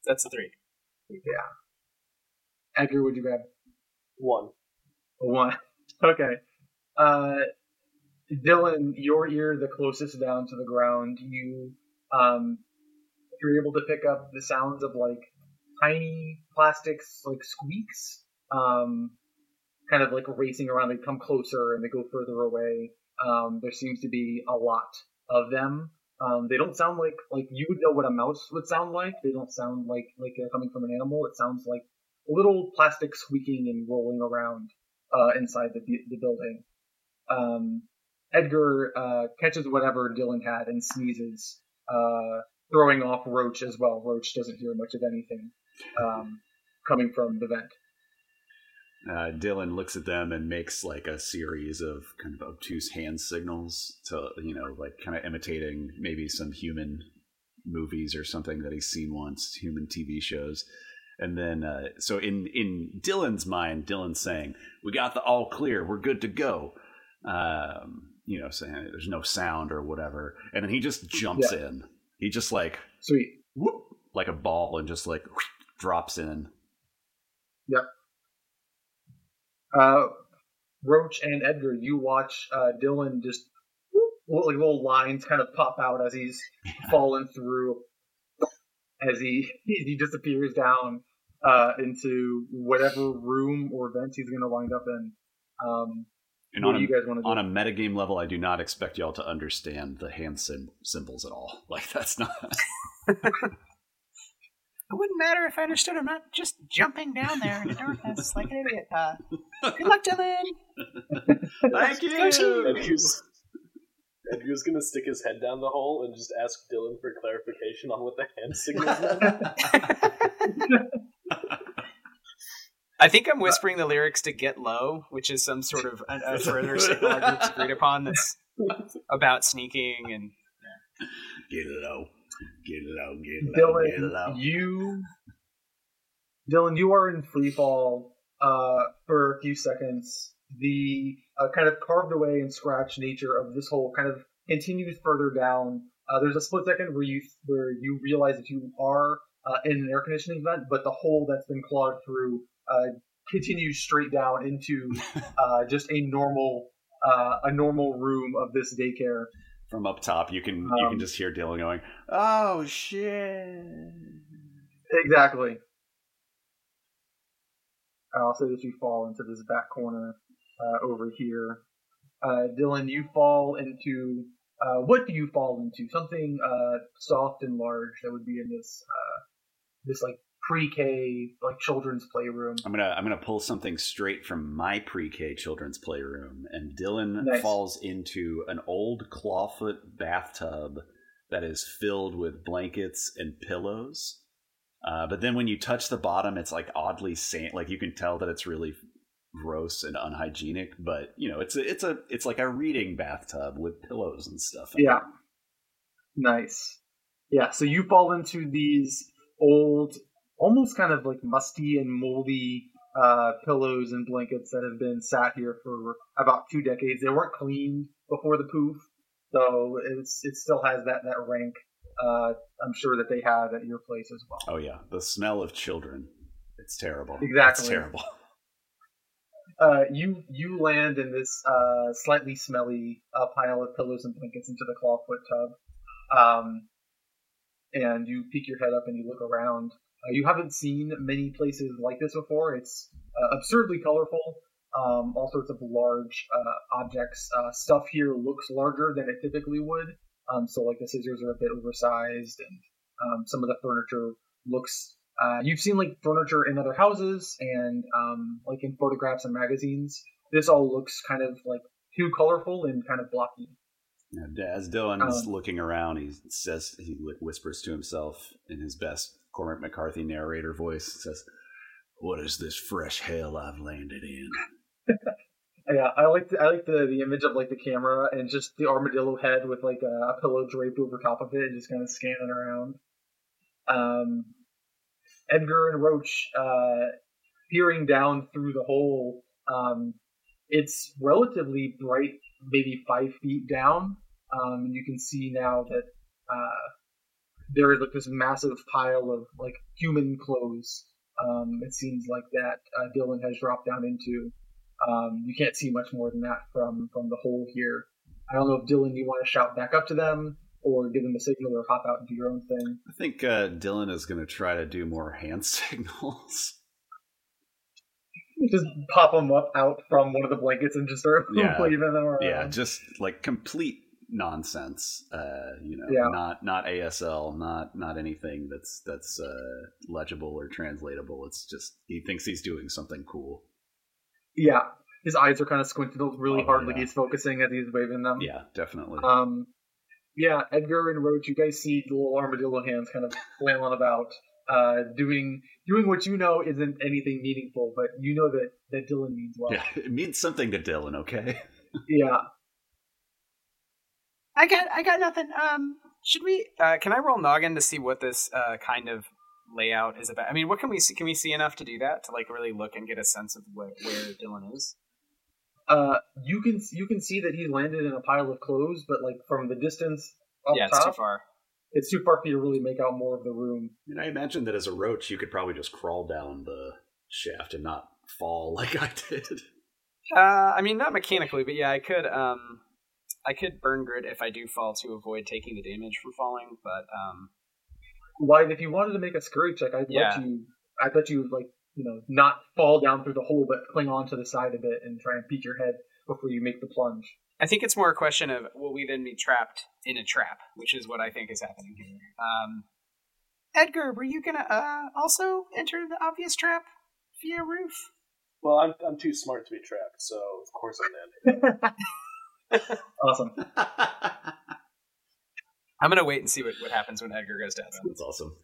Speaker 1: That's a three.
Speaker 5: Yeah. Edgar, would you grab?
Speaker 4: One.
Speaker 5: A one. Okay. Uh, Dillon, your ear the closest down to the ground. You um, you're able to pick up the sounds of like tiny plastics, like squeaks, um, kind of like racing around. They come closer and they go further away. Um, there seems to be a lot of them. Um, they don't sound like like you would know what a mouse would sound like. They don't sound like like they're coming from an animal. It sounds like little plastic squeaking and rolling around uh, inside the the building. Um, Edgar uh, catches whatever Dillon had and sneezes, uh, throwing off Roach as well. Roach doesn't hear much of anything um, coming from the vent.
Speaker 3: Uh, Dillon looks at them and makes like a series of kind of obtuse hand signals to, you know, like kind of imitating maybe some human movies or something that he's seen once, human TV shows. And then, uh, so in in Dillon's mind, Dillon's saying, "We got the all clear. We're good to go." Um, you know, saying there's no sound or whatever, and then he just jumps yeah. in. He just like
Speaker 5: sweet,
Speaker 3: whoop, like a ball, and just like drops in.
Speaker 5: Yep. Uh, Roach and Edgar, you watch uh, Dillon just like little lines kind of pop out as he's fallen through, as he he disappears down uh, into whatever room or vent he's going to wind up in. Um,
Speaker 3: and what on, do you guys want to do? On a metagame level, I do not expect y'all to understand the hand symbols at all. Like that's not.
Speaker 7: It wouldn't matter if I understood. I'm not just jumping down there in the darkness like an idiot. Uh, good luck, Dillon.
Speaker 3: Thank you.
Speaker 4: Edgar's, Edgar's gonna stick his head down the hole and just ask Dillon for clarification on what the hand signals meant.
Speaker 1: I think I'm whispering the lyrics to "Get Low," which is some sort of a, a further signal agreed upon that's about sneaking and
Speaker 3: get low, get low, get
Speaker 5: low, Dillon, get low. You, Dillon, you are in free fall uh, for a few seconds. The uh, kind of carved away and scratched nature of this hole kind of continues further down. Uh, there's a split second where you where you realize that you are uh, in an air conditioning vent, but the hole that's been clawed through uh, continues straight down into uh, just a normal uh, a normal room of this daycare.
Speaker 3: From up top, you can um, you can um, just hear Dillon going, "Oh shit!"
Speaker 5: Exactly. I'll say that you fall into this back corner uh, over here. Uh, Dillon, you fall into uh, what do you fall into? Something uh, soft and large that would be in this uh, this like pre-K like children's playroom.
Speaker 3: I'm gonna I'm gonna pull something straight from my pre-K children's playroom, and Dillon nice. falls into an old clawfoot bathtub that is filled with blankets and pillows. Uh, but then when you touch the bottom, it's like oddly sand. Like you can tell that it's really gross and unhygienic. But you know, it's a it's a it's like a reading bathtub with pillows and stuff.
Speaker 5: Yeah. Nice. Yeah. So you fall into these old almost kind of like musty and moldy uh, pillows and blankets that have been sat here for about two decades. They weren't cleaned before the poof, so it's it still has that that rank. Uh, I'm sure that they have at your place as well.
Speaker 3: Oh yeah, the smell of children. It's terrible.
Speaker 5: Exactly.
Speaker 3: It's terrible.
Speaker 5: Uh, you you land in this uh, slightly smelly uh, pile of pillows and blankets into the clawfoot tub, um, and you peek your head up and you look around. Uh, you haven't seen many places like this before. It's uh, absurdly colorful. Um, all sorts of large uh, objects. Uh, stuff here looks larger than it typically would. Um, so, like the scissors are a bit oversized, and um, some of the furniture looks. Uh, you've seen like furniture in other houses and um, like in photographs and magazines. This all looks kind of like too colorful and kind of blocky.
Speaker 3: As Dillon is um, looking around, he says he whispers to himself in his best Cormac McCarthy narrator voice says, "What is this fresh hell I've landed in?"
Speaker 5: yeah, I like the, I like the the image of like the camera and just the armadillo head with like a, pillow draped over top of it, and just kind of scanning around. Um, Edgar and Roach uh, peering down through the hole. Um, it's relatively bright, maybe five feet down. Um, and you can see now that uh, there is like this massive pile of like human clothes um, it seems like that uh, Dillon has dropped down into. Um, you can't see much more than that from from the hole here. I don't know if Dillon, you want to shout back up to them or give them a signal or hop out and do your own thing.
Speaker 3: I think uh, Dillon is going to try to do more hand signals.
Speaker 5: just pop them up out from one of the blankets and just start
Speaker 3: Yeah.
Speaker 5: waving them around.
Speaker 3: yeah, just like complete nonsense. Uh, you know,
Speaker 5: Yeah.
Speaker 3: not not ASL, not not anything that's that's uh, legible or translatable. It's just he thinks he's doing something cool.
Speaker 5: Yeah. His eyes are kind of squinted really
Speaker 3: Oh,
Speaker 5: hard, like he's focusing as he's waving them.
Speaker 3: Yeah, definitely.
Speaker 5: Um, yeah, Edgar and Roach, you guys see the little armadillo hands kind of flailing about, uh, doing doing what you know isn't anything meaningful, but you know that that Dillon means well.
Speaker 3: yeah, it means something to Dillon. Okay.
Speaker 5: Yeah.
Speaker 7: I got I got nothing. Um,
Speaker 1: Should we? Uh, can I roll noggin to see what this uh, kind of layout is about? I mean, what can we see? Can we see enough to do that to like really look and get a sense of where, where Dillon is?
Speaker 5: Uh, you can you can see that he landed in a pile of clothes, but like from the distance up
Speaker 1: yeah, it's too far.
Speaker 5: it's too far for you to really make out more of the room.
Speaker 3: And I imagine that as a roach, you could probably just crawl down the shaft and not fall like I did.
Speaker 1: Uh, I mean, not mechanically, but yeah, I could. Um, I could burn grit if I do fall to avoid taking the damage from falling. But um,
Speaker 5: Why, if you wanted to make a scurry check, I'd
Speaker 1: Yeah.
Speaker 5: let you. I'd let you like you know not fall down through the hole, but cling on to the side of it and try and peek your head before you make the plunge.
Speaker 1: I think it's more a question of will we then be trapped in a trap, which is what I think is happening here. Um,
Speaker 7: Edgar, were you gonna uh also enter the obvious trap via roof?
Speaker 4: Well, I'm I'm too smart to be trapped, so of course I'm landing.
Speaker 5: Awesome.
Speaker 1: I'm gonna wait and see what, what happens when Edgar goes down.
Speaker 3: That's awesome.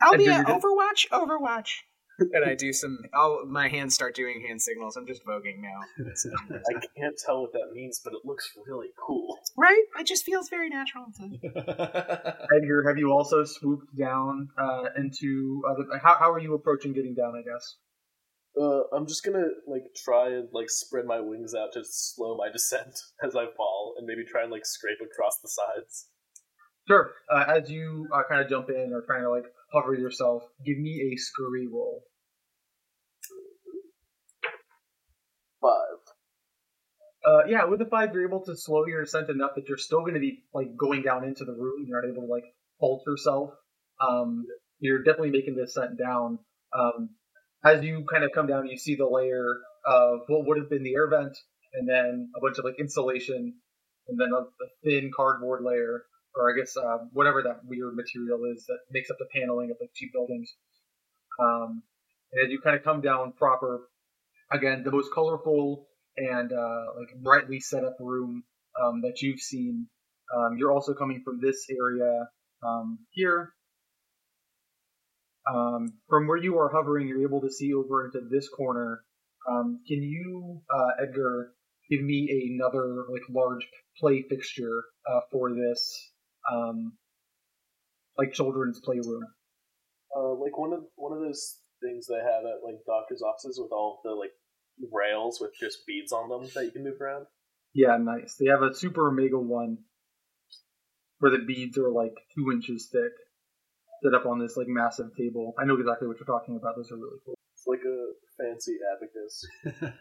Speaker 7: I'll be
Speaker 5: Edgar,
Speaker 7: at? Overwatch. Overwatch.
Speaker 1: and I do some. I'll my hands start doing hand signals. I'm just voguing now.
Speaker 4: I can't tell what that means, but it looks really cool.
Speaker 7: Right? It just feels very natural. To...
Speaker 5: Edgar, have you also swooped down uh, into uh, how how are you approaching getting down? I guess.
Speaker 4: Uh, I'm just gonna like try and like spread my wings out to slow my descent as I fall, and maybe try and like scrape across the sides.
Speaker 5: Sure. Uh, as you uh, kind of jump in or trying to like hover yourself, give me a scurry roll.
Speaker 4: Five.
Speaker 5: Uh, yeah, with the five, you're able to slow your descent enough that you're still going to be like going down into the room. You're not able to like halt yourself. Um, you're definitely making the descent down. Um, as you kind of come down, you see the layer of what would have been the air vent, and then a bunch of like insulation, and then a, a thin cardboard layer, or I guess uh, whatever that weird material is that makes up the paneling of the cheap buildings. Um, and as you kind of come down proper, again, the most colorful and uh, like brightly set up room um, that you've seen. Um, you're also coming from this area um, here. Um, from where you are hovering, you're able to see over into this corner. Um, can you, uh, Edgar, give me another like large play fixture uh, for this, um, like children's playroom?
Speaker 4: Uh, like one of one of those things they have at like doctors' offices with all the like rails with just beads on them that you can move around.
Speaker 5: Yeah, nice. They have a super omega one where the beads are like two inches thick, set up on this like massive table. I know exactly what you're talking about. Those are really cool.
Speaker 4: It's like a fancy abacus.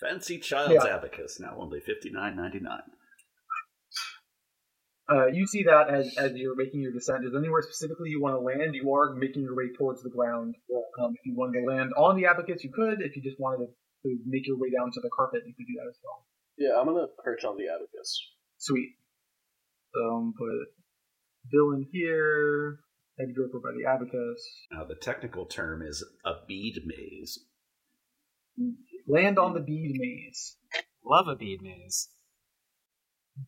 Speaker 3: Fancy child's
Speaker 5: Yeah.
Speaker 3: abacus now only fifty nine ninety nine.
Speaker 5: Uh, you see that as, as you're making your descent. Is there anywhere specifically you want to land? You are making your way towards the ground. Um, if you wanted to land on the abacus, you could. If you just wanted to, to make your way down to the carpet, you could do that as well.
Speaker 4: Yeah, I'm gonna perch on the abacus.
Speaker 5: Sweet. So um, put Dillon here. Edgar over by the abacus.
Speaker 3: Now the technical term is a bead maze.
Speaker 5: Land on the bead maze.
Speaker 1: Love a bead maze.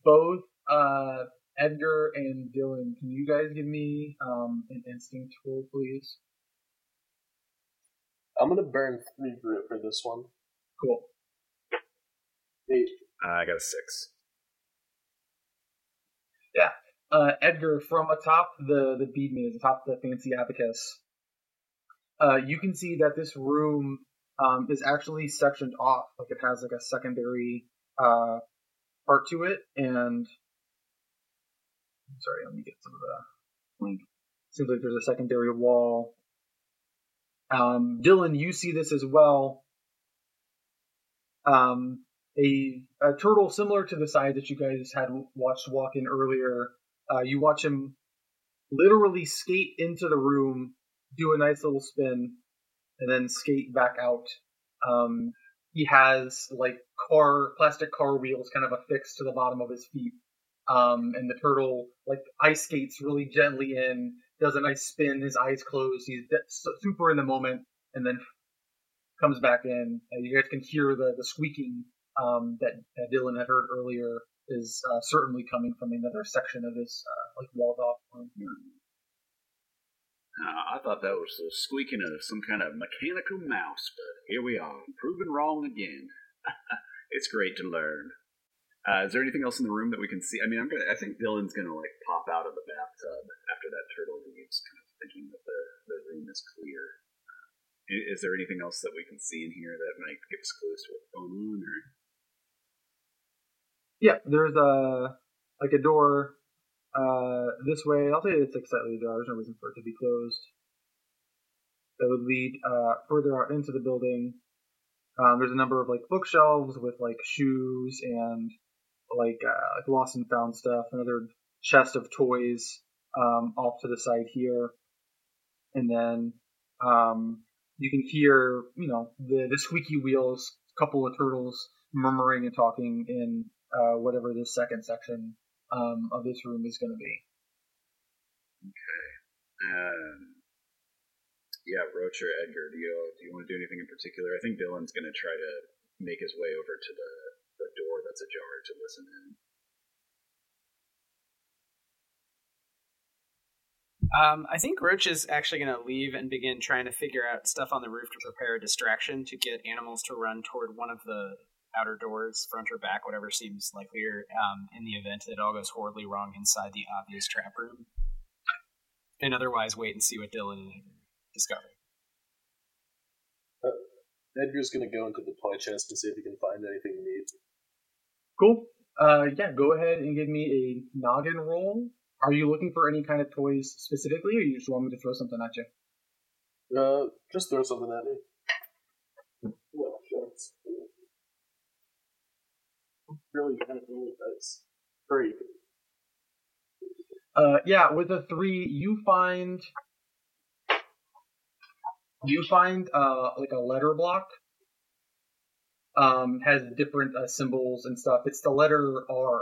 Speaker 5: both uh, Edgar and Dillon, can you guys give me um, an instinct roll, please?
Speaker 4: I'm gonna burn three grit for this one.
Speaker 5: Cool.
Speaker 4: Eight.
Speaker 3: I got a six.
Speaker 5: Uh, Edgar, from atop the the bead maze, atop the fancy abacus, uh, you can see that this room um, is actually sectioned off. Like it has like a secondary uh, part to it, and sorry, let me get some of the link. Seems like there's a secondary wall. Um, Dillon, you see this as well. Um, a, a turtle similar to the size that you guys had watched walk in earlier. Uh, you watch him literally skate into the room, do a nice little spin, and then skate back out. Um, he has like car plastic car wheels kind of affixed to the bottom of his feet. Um, and the turtle like ice skates really gently in, does a nice spin, his eyes closed, he's super in the moment, and then comes back in. And you guys can hear the the squeaking um, that, that Dillon had heard earlier is uh, certainly coming from another section of this uh, like walled off room here.
Speaker 3: I thought that was the squeaking of some kind of mechanical mouse, but here we are, proven wrong again. it's great to learn. Uh, is there anything else in the room that we can see? I mean, I'm gonna. I think Dillon's gonna like pop out of the bathtub after that turtle leaves, kind of thinking that the the room is clear. Uh, is there anything else that we can see in here that might give us clues to what's going on? Or
Speaker 5: yeah, there's a like a door uh, this way. I'll say it's like slightly ajar. There's no reason for it to be closed. That would lead uh, further out into the building. Um, there's a number of like bookshelves with like shoes and like uh, like lost and found stuff. Another chest of toys um, off to the side here, and then um, you can hear you know the the squeaky wheels. A couple of turtles murmuring and talking in uh, whatever this second section um, of this room is going to be.
Speaker 3: Okay. Um, yeah, Roach or Edgar, do you do you want to do anything in particular? I think Dillon's going to try to make his way over to the the door that's ajar to listen in.
Speaker 1: Um, I think Roach is actually going to leave and begin trying to figure out stuff on the roof to prepare a distraction to get animals to run toward one of the outer doors, front or back, whatever seems likelier, um, in the event that it all goes horribly wrong inside the obvious trap room. And otherwise, wait and see what Dillon and Edgar discover.
Speaker 4: Uh, Edgar's gonna go into the toy chest to see if he can find anything he needs.
Speaker 5: Cool. Uh, yeah, go ahead and give me a noggin roll. Are you looking for any kind of toys specifically, or you just want me to throw something at you?
Speaker 4: Uh, just throw something at me. Well, sure. Really kind of really dice. Three.
Speaker 5: Uh, yeah, with a three, you find you find uh like a letter block. Um, has different uh, symbols and stuff. It's the letter R,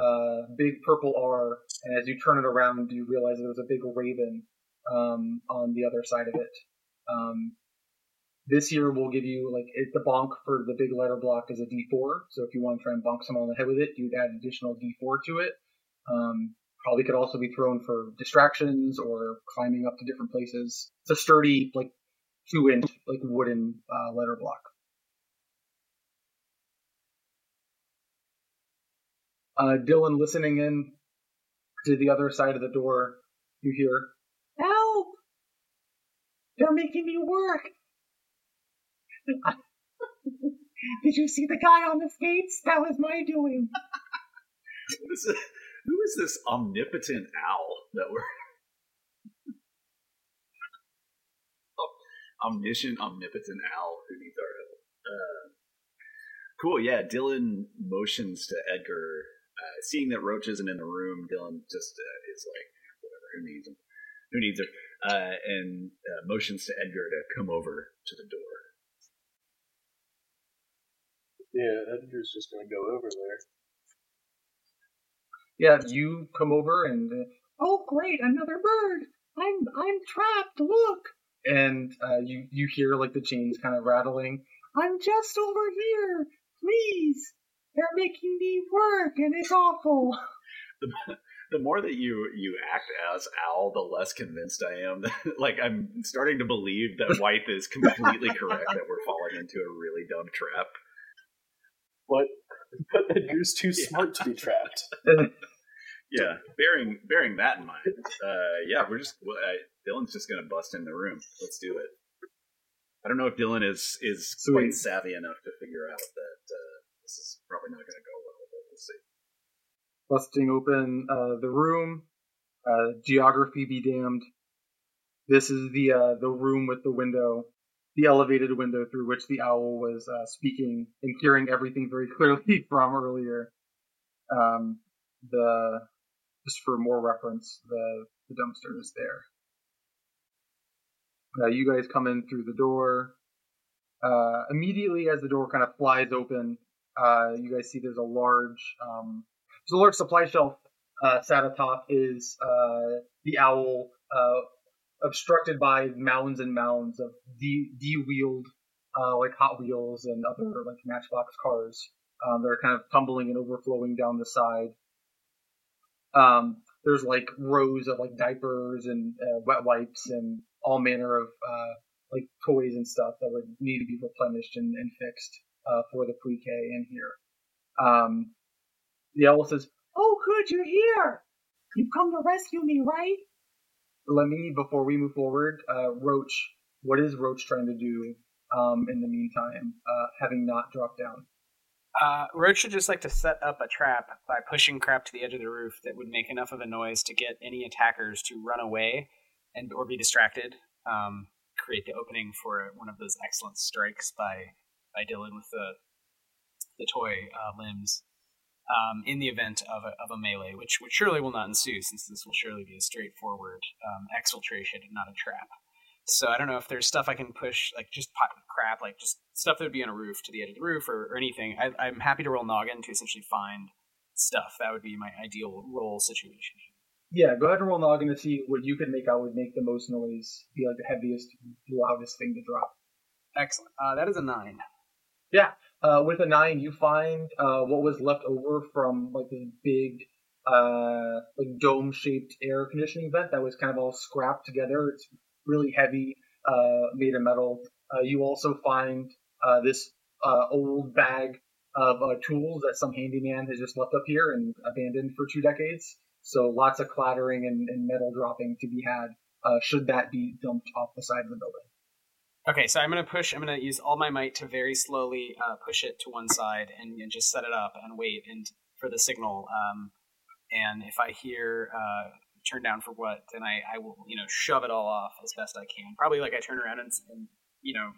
Speaker 5: uh, big purple R, and as you turn it around, you realize there's a big raven um, on the other side of it. Um, this year we'll give you like the bonk for the big letter block is a D4. So if you want to try and bonk someone on the head with it, you'd add additional D4 to it. Um, probably could also be thrown for distractions or climbing up to different places. It's a sturdy, like two inch, like wooden uh, letter block. Uh, Dylan listening in to the other side of the door, you hear,
Speaker 8: Help! They're making me work. Did you see the guy on the skates? That was my doing.
Speaker 3: Who is, this, omnipotent owl that we're omniscient, omnipotent owl who needs our help? Uh, cool, yeah. Dillon motions to Edgar, uh, seeing that Roach isn't in the room. Dillon just uh, is like, whatever, who needs him? Who needs her? Uh, and uh, motions to Edgar to come over to the door.
Speaker 4: Yeah, Edgar's just gonna go over there.
Speaker 5: yeah, you come over and uh,
Speaker 8: Oh, great, another bird. I'm I'm trapped. Look,
Speaker 5: and uh, you you hear like the chains kind of rattling.
Speaker 8: I'm just over here. Please, they're making me work, and it's awful.
Speaker 3: the, the more that you you act as Owl, the less convinced I am. like I'm starting to believe that White is completely correct that we're falling into a really dumb trap.
Speaker 4: But but Edgar's too smart to be trapped.
Speaker 3: Yeah, bearing bearing that in mind, uh, yeah, we're just well, I, Dillon's just gonna bust in the room. Let's do it. I don't know if Dillon is is quite savvy enough to figure out that uh, this is probably not gonna go well, but we'll see.
Speaker 5: busting open uh, the room. Uh, geography be damned. This is the uh, the room with the window, the elevated window through which the owl was uh, speaking and hearing everything very clearly from earlier. Um, the just for more reference, the the dumpster is there. Uh, you guys come in through the door. Uh, immediately, as the door kind of flies open, uh, you guys see there's a large um, there's a large supply shelf uh, sat atop is the owl obstructed by mounds and mounds of de- de-wheeled uh, like Hot Wheels and other like Matchbox cars. Um, that are kind of tumbling and overflowing down the side. Um, there's like rows of like diapers and uh, wet wipes and all manner of uh, like toys and stuff that would need to be replenished and, and fixed uh, for the pre-K in here. Um, the owl says,
Speaker 8: Oh, good, you're here. You've come to rescue me, right?
Speaker 5: "Let me before we move forward, uh, Roach. What is Roach trying to do um, in the meantime, uh, having not dropped down?"
Speaker 1: Uh, Roach should just like to set up a trap by pushing crap to the edge of the roof that would make enough of a noise to get any attackers to run away and or be distracted. Um, create the opening for one of those excellent strikes by by Dillon with the the toy uh, limbs. Um, in the event of a, of a melee, which, which surely will not ensue, since this will surely be a straightforward um, exfiltration and not a trap. So I don't know if there's stuff I can push, like just pot crap, like just stuff that would be on a roof to the edge of the roof or, or anything. I, I'm happy to roll noggin to essentially find stuff. That would be my ideal roll situation.
Speaker 5: Yeah, go ahead and roll noggin to see what you could make out would make the most noise, be like the heaviest, loudest thing to drop.
Speaker 1: Excellent. Uh, that is a nine.
Speaker 5: Yeah, uh, with a nine, you find uh, what was left over from like this big, uh, like dome-shaped air conditioning vent that was kind of all scrapped together. It's really heavy, uh, made of metal. Uh, you also find uh, this uh, old bag of uh, tools that some handyman has just left up here and abandoned for two decades. So lots of clattering and, and metal dropping to be had. Uh, should that be dumped off the side of the building?
Speaker 1: Okay, so I'm gonna push. I'm gonna use all my might to very slowly uh, push it to one side and, and, just set it up and wait and for the signal. Um, and if I hear uh, turn down for what, then I, I will you know shove it all off as best I can. Probably like I turn around and, and you know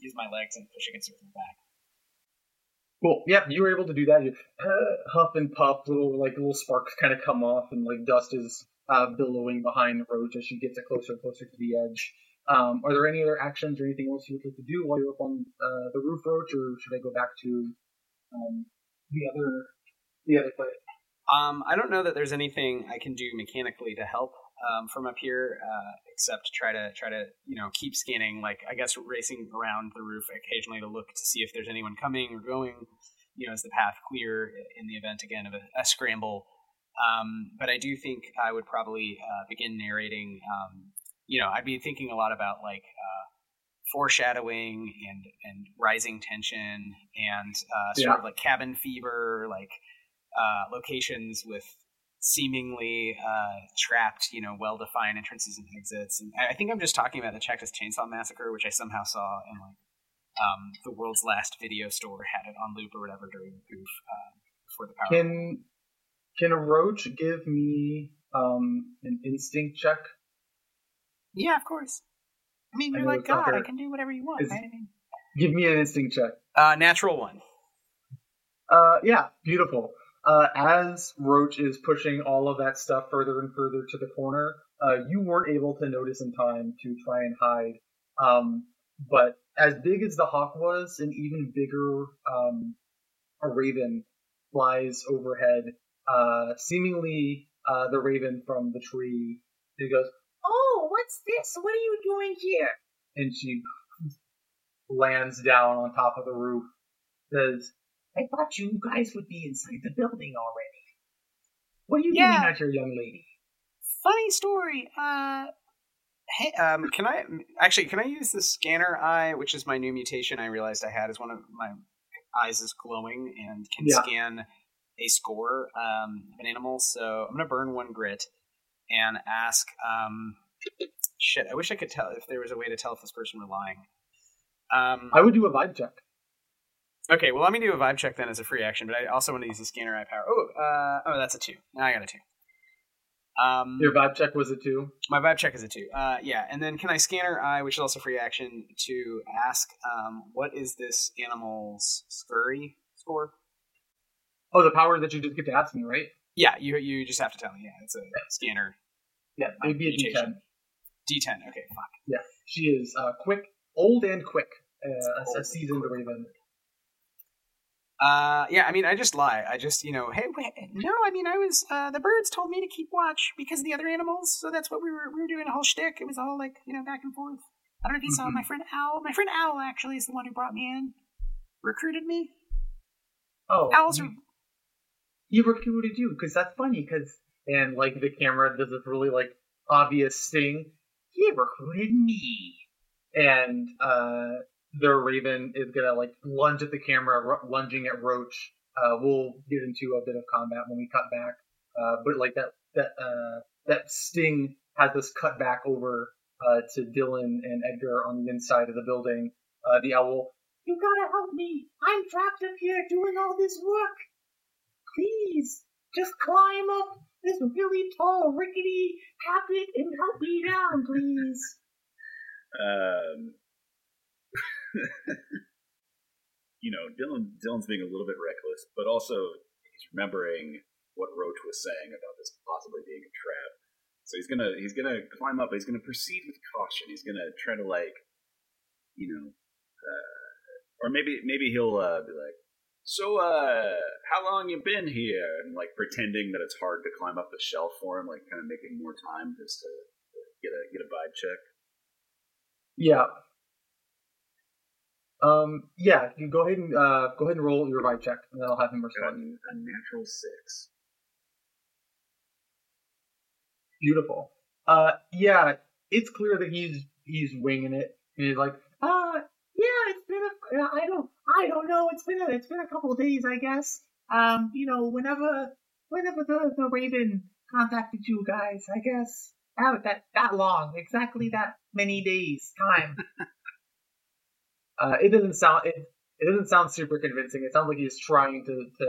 Speaker 1: use my legs and push against it from the back.
Speaker 5: Cool. Yeah, you were able to do that. You uh, huff and puff, little like little sparks kind of come off, and like dust is uh, billowing behind the Roach as she gets it closer and closer to the edge. Um, are there any other actions or anything else you would like to do while you're up on uh, the roof, Roach, or should I go back to um, the other the other play?
Speaker 1: Um, I don't know that there's anything I can do mechanically to help um, from up here, uh, except try to try to you know keep scanning. Like I guess racing around the roof occasionally to look to see if there's anyone coming or going. You know, is the path clear in the event again of a, a scramble? Um, but I do think I would probably uh, begin narrating. Um, you know, I'd be thinking a lot about like uh, foreshadowing and and rising tension and uh, sort
Speaker 5: Yeah.
Speaker 1: of like cabin fever, like uh, locations with seemingly uh, trapped, you know, well-defined entrances and exits. And I think I'm just talking about the Texas Chainsaw Massacre, which I somehow saw in like um, the world's last video store had it on loop or whatever during the goof uh, before the power.
Speaker 5: Can can a Roach give me um, an instinct check?
Speaker 7: Yeah, of course. I mean, you're
Speaker 5: know
Speaker 7: like God. I can do whatever you want, right? I mean,
Speaker 5: Give me an instinct check.
Speaker 1: uh, natural one.
Speaker 5: Uh, yeah, beautiful. Uh, as Roach is pushing all of that stuff further and further to the corner, uh, you weren't able to notice in time to try and hide. Um, but as big as the hawk was, an even bigger um, a raven flies overhead. Uh, seemingly, uh, the raven from the tree. She goes,
Speaker 8: what's this? What are you doing here?
Speaker 5: and she lands down on top of the roof. Says,
Speaker 8: I thought you guys would be inside the building already. What are you
Speaker 7: Yeah.
Speaker 8: doing out here, young lady?
Speaker 7: funny story. Uh,
Speaker 1: Hey, um, can I actually can I use the scanner eye, which is my new mutation? I realized I had is one of my eyes is glowing and can
Speaker 5: Yeah.
Speaker 1: scan a score um, of an animal. So I'm gonna burn one grit and ask. Um, shit, I wish I could tell if there was a way to tell if this person were lying. Um,
Speaker 5: I would do a vibe check.
Speaker 1: okay, well let me do a vibe check then as a free action, but I also want to use the scanner eye power. Oh, uh, oh, that's a two. Now I got a two. Um,
Speaker 5: Your vibe check was a two.
Speaker 1: my vibe check is a two. Uh, yeah, and then can I scanner eye, which is also free action, to ask um, what is this animal's scurry score?
Speaker 5: Oh, the power that you just get to ask me, right?
Speaker 1: Yeah, you you just have to tell me. Yeah, it's a scanner.
Speaker 5: Yeah, it'd be a
Speaker 1: Mutation.
Speaker 5: D10.
Speaker 1: D10. Okay, fuck.
Speaker 5: Yeah, she is uh, quick, old and quick, uh, a
Speaker 1: Old.
Speaker 5: seasoned raven.
Speaker 1: Uh, yeah, I mean, I just lie. I just, you know, hey, wait, no, I mean, I was, uh, the birds told me to keep watch because of the other animals, so that's what we were, we were doing a whole shtick. It was all like, you know, back and forth. I don't know if you saw my friend Owl. My friend Owl actually is the one who brought me in, recruited me.
Speaker 5: Oh,
Speaker 1: Owls
Speaker 5: you,
Speaker 1: are,
Speaker 5: you recruited you because that's funny. Because and like the camera does this really like obvious thing. He recruited me, and uh, the raven is gonna like lunge at the camera, ru- lunging at Roach. Uh, we'll get into a bit of combat when we cut back, uh, but like that that uh, that sting has us cut back over uh, to Dillon and Edgar on the inside of the building. Uh, the owl
Speaker 11: You gotta help me. I'm trapped up here doing all this work. Please, just climb up this really tall, rickety habit and help me down, please.
Speaker 3: Um, you know, Dillon Dillon's being a little bit reckless, but also he's remembering what Roach was saying about this possibly being a trap. So he's gonna he's gonna climb up. He's gonna proceed with caution. He's gonna try to like, you know, uh, or maybe maybe he'll uh, be like, "So, uh, how long you been here?" And like pretending that it's hard to climb up the shelf for him, like kind of making more time just to get a get a vibe check.
Speaker 5: Yeah. Um. Yeah. You go ahead and uh go ahead and roll your vibe check, and then I'll have him
Speaker 3: Got
Speaker 5: respond.
Speaker 3: a natural six.
Speaker 5: Beautiful. Uh. Yeah. It's clear that he's he's winging it, and he's like,
Speaker 11: Uh, yeah, it's been a, I don't, I don't know, it's been a, it's been a couple of days, I guess. Um, you know, whenever, whenever the, the Raven contacted you guys, I guess, that, that, that long, exactly that many days, time.
Speaker 5: uh, it doesn't sound it, it doesn't sound super convincing. It sounds like he's trying to to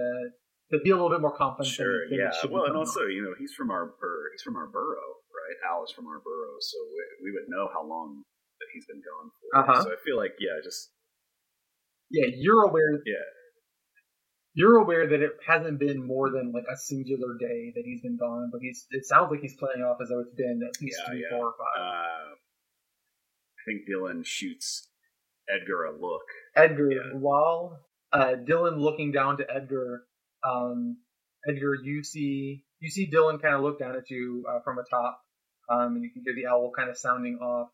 Speaker 5: to be a little bit more confident.
Speaker 3: Sure,
Speaker 5: than
Speaker 3: yeah.
Speaker 5: should
Speaker 3: Well, and
Speaker 5: coming
Speaker 3: also, you know, he's from our bur- he's from our burrow, right? Al is from our burrow, so we, we would know how long that he's been gone for.
Speaker 5: Uh-huh.
Speaker 3: So I feel like, yeah, just
Speaker 5: Yeah, you're aware.
Speaker 3: Yeah.
Speaker 5: You're aware that it hasn't been more than like a singular day that he's been gone, but he's. It sounds like he's playing off as though it's been at least
Speaker 3: Yeah,
Speaker 5: three,
Speaker 3: yeah.
Speaker 5: four, or five.
Speaker 3: uh, I think Dillon shoots Edgar a look.
Speaker 5: Edgar,
Speaker 3: Yeah.
Speaker 5: while uh, Dillon looking down to Edgar, um, Edgar, you see you see Dillon kind of look down at you uh, from atop, um, and you can hear the owl kind of sounding off.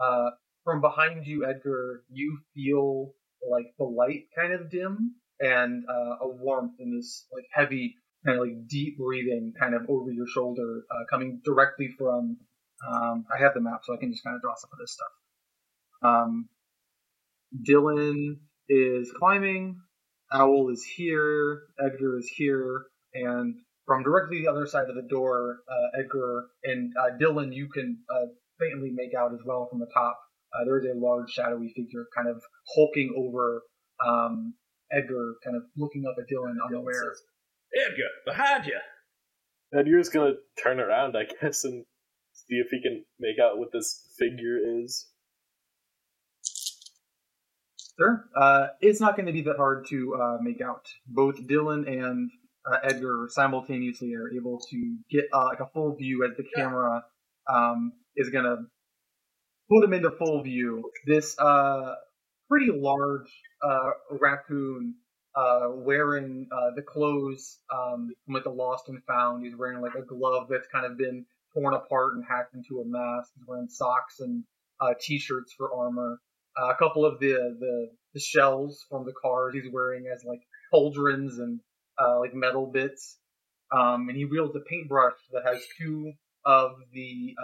Speaker 5: Uh, from behind you, Edgar, you feel like the light kind of dim and uh, a warmth in this like heavy kind of like deep breathing kind of over your shoulder, uh, coming directly from. Um, I have the map, so I can just kind of draw some of this stuff. Um, Dillon is climbing. Owl is here. Edgar is here, and from directly the other side of the door, uh, Edgar and uh, Dillon, you can uh, faintly make out as well from the top. Uh, there is a large shadowy figure kind of hulking over um, Edgar, kind of looking up at Dillon unaware.
Speaker 3: Edgar, behind you.
Speaker 4: Edgar's gonna turn around, I guess, and see if he can make out what this figure is.
Speaker 5: Sure. Uh, it's not going to be that hard to uh, make out. Both Dillon and uh, Edgar simultaneously are able to get uh, like a full view as the camera um, is going to put them into full view. This uh, pretty large uh, raccoon uh, wearing uh, the clothes um, with the lost and found. He's wearing like a glove that's kind of been torn apart and hacked into a mask. He's wearing socks and uh, t-shirts for armor. Uh, a couple of the, the the shells from the cars he's wearing as like pauldrons and uh, like metal bits. Um, and he wields a paintbrush that has two of the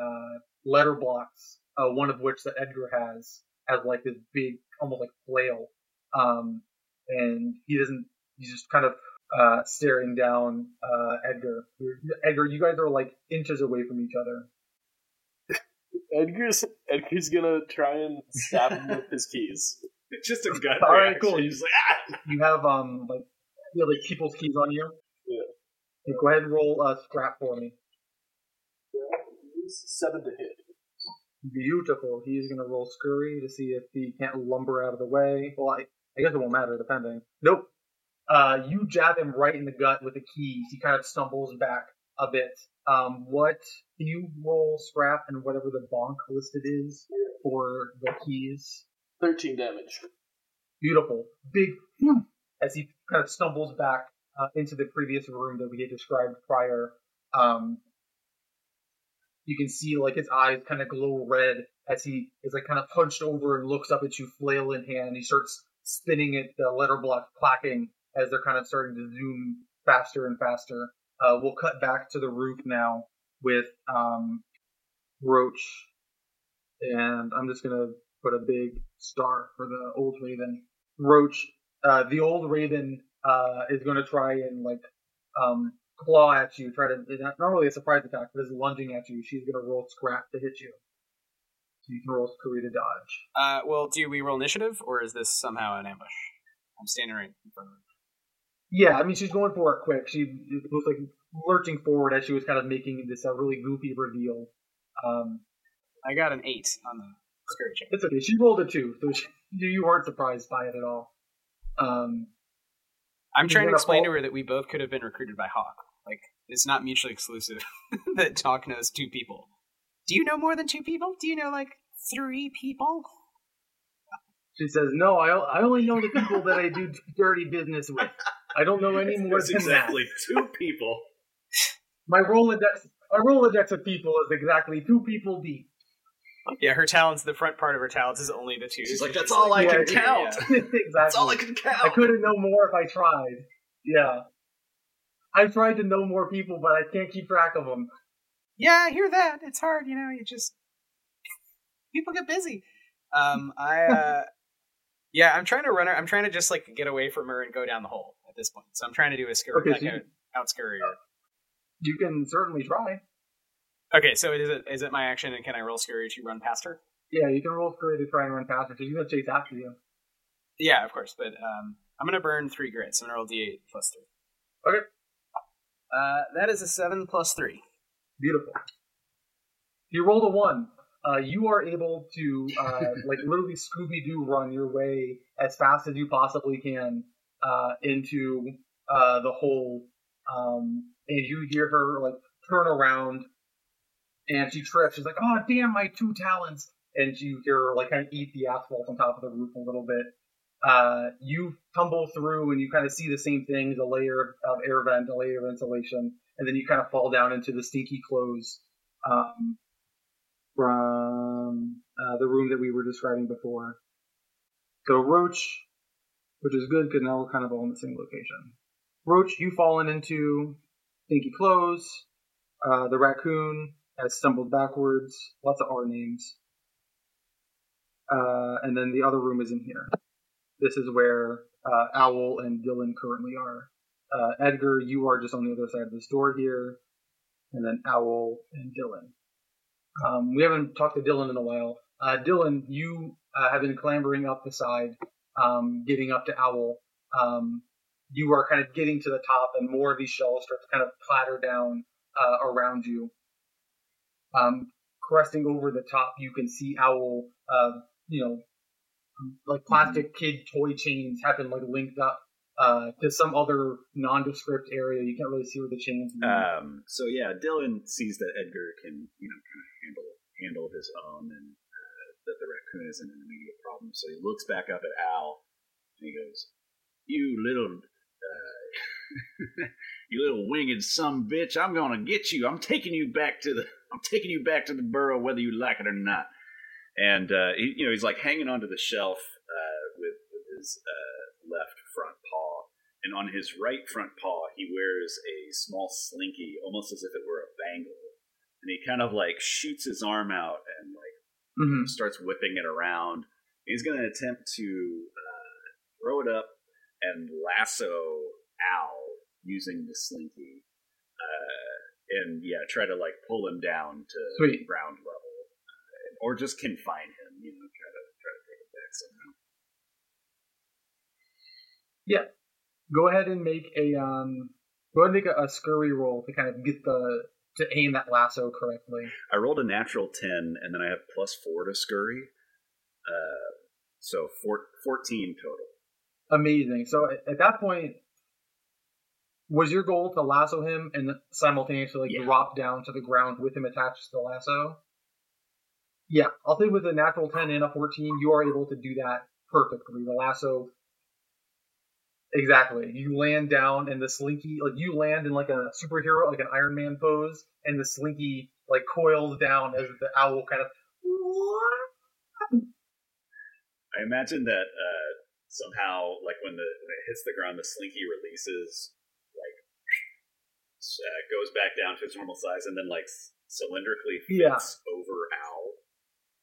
Speaker 5: letter blocks, one of which that Edgar has as like this big, almost like flail. Um, and he doesn't. He's just kind of uh, staring down uh, Edgar. Edgar, you guys are like inches away from each other.
Speaker 4: Edgar's Edgar's gonna try and stab him with his keys.
Speaker 3: Just a gut
Speaker 5: All right, cool.
Speaker 3: He's like, ah!
Speaker 5: You have um like you have like people's keys on you.
Speaker 4: Yeah.
Speaker 5: Okay, go ahead and roll uh, scrap for me.
Speaker 4: is seven to hit.
Speaker 5: Beautiful. He's gonna roll scurry to see if he can't lumber out of the way. Well, I, I guess it won't matter depending. Nope. Uh, you jab him right in the gut with the keys. He kind of stumbles back a bit. Um, what do you roll scrap and whatever the bonk listed is for the keys?
Speaker 4: Thirteen damage.
Speaker 5: Beautiful. Big as he kind of stumbles back uh, into the previous room that we had described prior. Um, you can see like his eyes kind of glow red as he is like kind of hunched over and looks up at you, flail in hand. He starts spinning it, the letter block clacking as they're kind of starting to zoom faster and faster. Uh, we'll cut back to the roof now with um, Roach, and I'm just gonna put a big star for the old Raven. Roach, uh, the old Raven uh, is gonna try and like um, claw at you, try to not really a surprise attack, but is lunging at you. She's gonna roll scrap to hit you. So you can roll scurry to dodge.
Speaker 1: Uh, well, do we roll initiative, or is this somehow an ambush? I'm standing right in front of her.
Speaker 5: Yeah, I mean she's going for it quick. She was like lurching forward as she was kind of making this uh, really goofy reveal. Um,
Speaker 1: I got an eight on the scurry check.
Speaker 5: it's okay. She rolled a two, so she, you weren't surprised by it at all. Um,
Speaker 1: I'm trying to explain to her that we both could have been recruited by Hawk. Like, it's not mutually exclusive that Hawk knows two people.
Speaker 12: Do you know more than two people? Do you know like three people?
Speaker 5: she says, "No, I, I only know the people that I do dirty business with. I don't know any more
Speaker 3: That's
Speaker 5: than
Speaker 3: exactly two people.
Speaker 5: My Rolodex, my Rolodex of people is exactly two people deep.
Speaker 1: Yeah, her talents, the front part of her talents is only the two.
Speaker 3: She's like, that's all I
Speaker 5: Yeah,
Speaker 3: can
Speaker 5: yeah,
Speaker 3: count.
Speaker 5: exactly.
Speaker 3: That's all I can count.
Speaker 5: I couldn't know more if I tried. Yeah. I tried to know more people, but I can't keep track of them.
Speaker 12: Yeah, I hear that. It's hard, you know. You just people get busy.
Speaker 1: Um, I, uh, yeah, I'm trying to run her. I'm trying to just like get away from her and go down the hole at this point. So I'm trying to do a scurry,
Speaker 5: Okay,
Speaker 1: like
Speaker 5: so you-
Speaker 1: out scurry. her.
Speaker 5: You can certainly try.
Speaker 1: Okay, so is it is it my action, and can I roll scurry to run past her?
Speaker 5: Yeah, you can roll scurry to try and run faster. She's gonna chase after you.
Speaker 1: Yeah, of course. But um, I'm gonna burn three grits. I'm gonna roll d8 plus three.
Speaker 5: Okay.
Speaker 1: Uh, that is a seven plus three.
Speaker 5: Beautiful. You rolled a one. Uh, you are able to uh, like literally Scooby Doo run your way as fast as you possibly can uh, into uh, the hole, um, and you hear her like turn around, and she trips. She's like, "Oh damn, my two talons!" And you hear her like kind of eat the asphalt on top of the roof a little bit. Uh, you tumble through and you kind of see the same things: a layer of air vent, a layer of insulation, and then you kind of fall down into the stinky clothes um, from uh, the room that we were describing before. So Roach, which is good because now we're kind of all in the same location. Roach, you've fallen into stinky clothes. Uh, the raccoon has stumbled backwards. Lots of R names. Uh, and then the other room is in here. This is where uh, Owl and Dillon currently are. Uh, Edgar, you are just on the other side of this door here, and then Owl and Dillon. Um, we haven't talked to Dillon in a while. Uh, Dillon, you uh, have been clambering up the side, um, getting up to Owl. Um, you are kind of getting to the top, and more of these shells start to kind of clatter down uh, around you. Um, cresting over the top, you can see Owl. Uh, you know, like plastic kid toy chains have been like linked up uh, to some other nondescript area. You can't really see where the chains. lead.
Speaker 3: Um, so yeah, Dillon sees that Edgar can, you know, kind of handle handle his own, and uh, that the raccoon isn't an immediate problem. So he looks back up at Al, and he goes, "You little, uh, you little winged some bitch! I'm gonna get you. I'm taking you back to the, I'm taking you back to the burrow, whether you like it or not." And uh, he, you know, he's like hanging onto the shelf uh, with, with his uh, left front paw, and on his right front paw, he wears a small slinky, almost as if it were a bangle. And he kind of like shoots his arm out and like
Speaker 5: Mhm.
Speaker 3: starts whipping it around. He's going to attempt to uh, throw it up and lasso Al using the slinky, uh, and yeah, try to like pull him down to
Speaker 5: Sweet.
Speaker 3: ground level, or just confine him. You know, try to try to take it back somehow.
Speaker 5: Yeah, go ahead and make a um. Go ahead and make a, a scurry roll to kind of get the to aim that lasso correctly.
Speaker 3: I rolled a natural 10, and then I have plus 4 to scurry. Uh, so four, 14 total.
Speaker 5: Amazing. So at, at that point, was your goal to lasso him and simultaneously like
Speaker 3: Yeah.
Speaker 5: drop down to the ground with him attached to the lasso? Yeah, I'll say with a natural 10 and a 14, you are able to do that perfectly. The lasso. Exactly. You land down and the slinky, like you land in like a superhero, like an Iron Man pose, and the slinky like coils down as the owl kind of.
Speaker 3: I imagine that uh, somehow, like when the when it hits the ground, the slinky releases, like uh, goes back down to its normal size, and then like cylindrically fits
Speaker 5: Yeah.
Speaker 3: over Owl,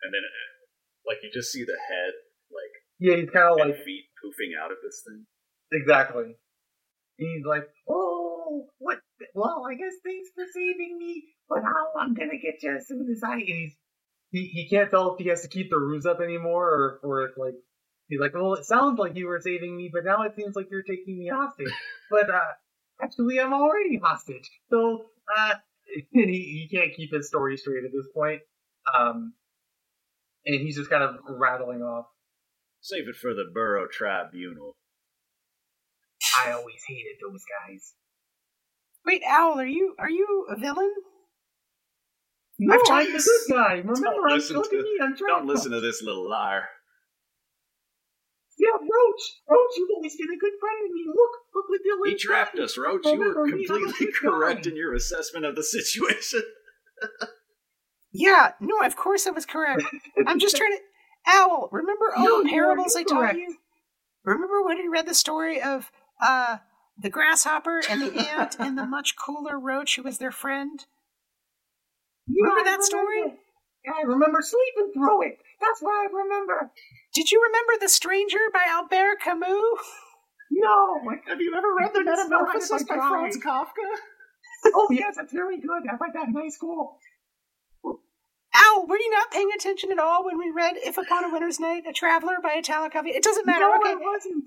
Speaker 3: and then uh, like you just see the head, like
Speaker 5: Yeah, he's kind of like
Speaker 3: feet poofing out of this thing.
Speaker 5: exactly. He's like,
Speaker 13: Oh, what? Well, I guess thanks for saving me, but now I'm gonna get you as soon as I.
Speaker 5: and he's he, he can't tell if he has to keep the ruse up anymore or or if like he's like, well, it sounds like you were saving me, but now it seems like you're taking me hostage. But uh, actually, I'm already hostage. So uh, and he he can't keep his story straight at this point. Um, and he's just kind of rattling off.
Speaker 3: Save it for the Burrow Tribunal.
Speaker 13: I always hated those guys.
Speaker 1: Wait, Owl, are you are you a villain?
Speaker 5: No,
Speaker 1: I've
Speaker 5: I'm
Speaker 1: tried
Speaker 5: the good guy. Remember, I'm,
Speaker 3: listen
Speaker 5: look
Speaker 3: to-
Speaker 5: at me. I'm trying.
Speaker 3: Don't listen to this little liar.
Speaker 13: Yeah, Roach, Roach, you've always been a good friend to me. Look, look what Dillon
Speaker 3: He trapped us, Roach. You were
Speaker 13: Remember me,
Speaker 3: completely correct
Speaker 13: guy.
Speaker 3: in your assessment of the situation.
Speaker 1: Yeah, no, of course I was correct. I'm just trying to. Owl, remember all
Speaker 13: No,
Speaker 1: the parables I told
Speaker 13: incorrect.
Speaker 1: you? Remember when you read the story of uh the grasshopper and the ant and the much cooler roach who was their friend?
Speaker 13: Yeah,
Speaker 1: Remember that story?
Speaker 13: Yeah, I remember sleeping through it. That's what I remember.
Speaker 1: Did you remember The Stranger by Albert Camus?
Speaker 13: No,
Speaker 3: Have you ever read
Speaker 13: The Metamorphosis by Franz
Speaker 3: Kafka?
Speaker 13: oh yes, it's very good. I read that in high school.
Speaker 1: Owl, were you not paying attention at all when we read If Upon a Winter's Night, A Traveler by Italo Calvino? It doesn't matter.
Speaker 13: no,
Speaker 1: okay,
Speaker 13: I wasn't.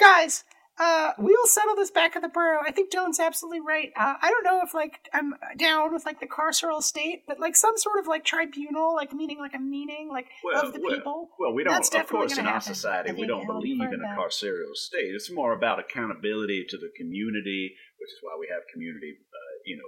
Speaker 1: guys, uh, we'll settle this back at the burrow. I think Dillon's absolutely right. Uh, I don't know if like I'm down with like the carceral state, but like some sort of like tribunal, like meaning like a meaning like
Speaker 3: Well,
Speaker 1: of the
Speaker 3: well,
Speaker 1: people.
Speaker 3: Well, we don't.
Speaker 1: That's
Speaker 3: Of course, in our
Speaker 1: happen.
Speaker 3: society, we don't believe in a
Speaker 1: that.
Speaker 3: carceral state. It's more about accountability to the community, which is why we have community, uh, you know,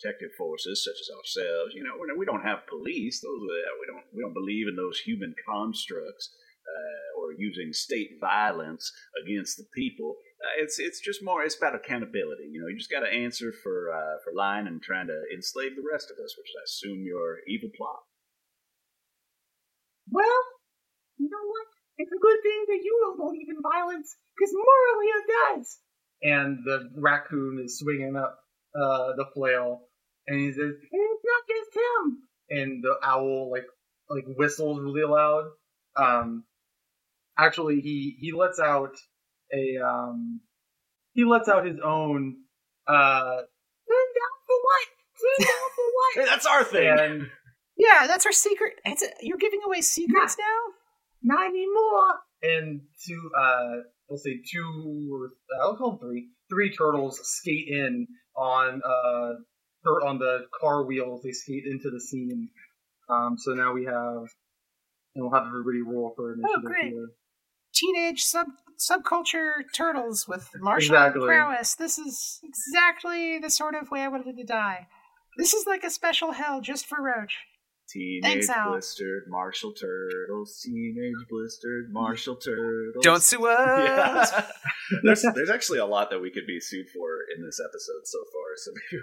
Speaker 3: detective forces such as ourselves. You know, we don't have police. Those are, we don't we don't believe in those human constructs uh, or using state violence against the people. Uh, it's it's just more. It's about accountability. You know, you just got to answer for uh, for lying and trying to enslave the rest of us, which I assume your evil plot.
Speaker 13: Well, you know what? It's a good thing that you don't believe in violence, because morally it does.
Speaker 5: And the raccoon is swinging up uh, the flail, and he says,
Speaker 13: And it's not just him.
Speaker 5: and the owl like like whistles really loud. Um, actually, he he lets out a um he lets out his own uh
Speaker 13: Stand down for what? Stand down for what?
Speaker 3: Hey, that's our thing.
Speaker 5: and
Speaker 1: Yeah, that's our secret. It's a, you're giving away secrets now.
Speaker 13: Not anymore.
Speaker 5: and two uh we'll say two or I'll call them three three turtles skate in on uh on the car wheels. They skate into the scene. Um, so now we have and we'll have everybody roll for initiative
Speaker 1: great.
Speaker 5: here.
Speaker 1: Teenage sub subculture turtles with martial
Speaker 5: Exactly.
Speaker 1: prowess. This is exactly the sort of way I wanted to die. This is like a special hell just for Roach.
Speaker 3: Teenage
Speaker 1: Thanks, Al.
Speaker 3: blistered Martial turtles. Teenage blistered Martial turtles.
Speaker 14: Don't sue us.
Speaker 3: Yeah. there's there's actually a lot that we could be sued for in this episode so far. So maybe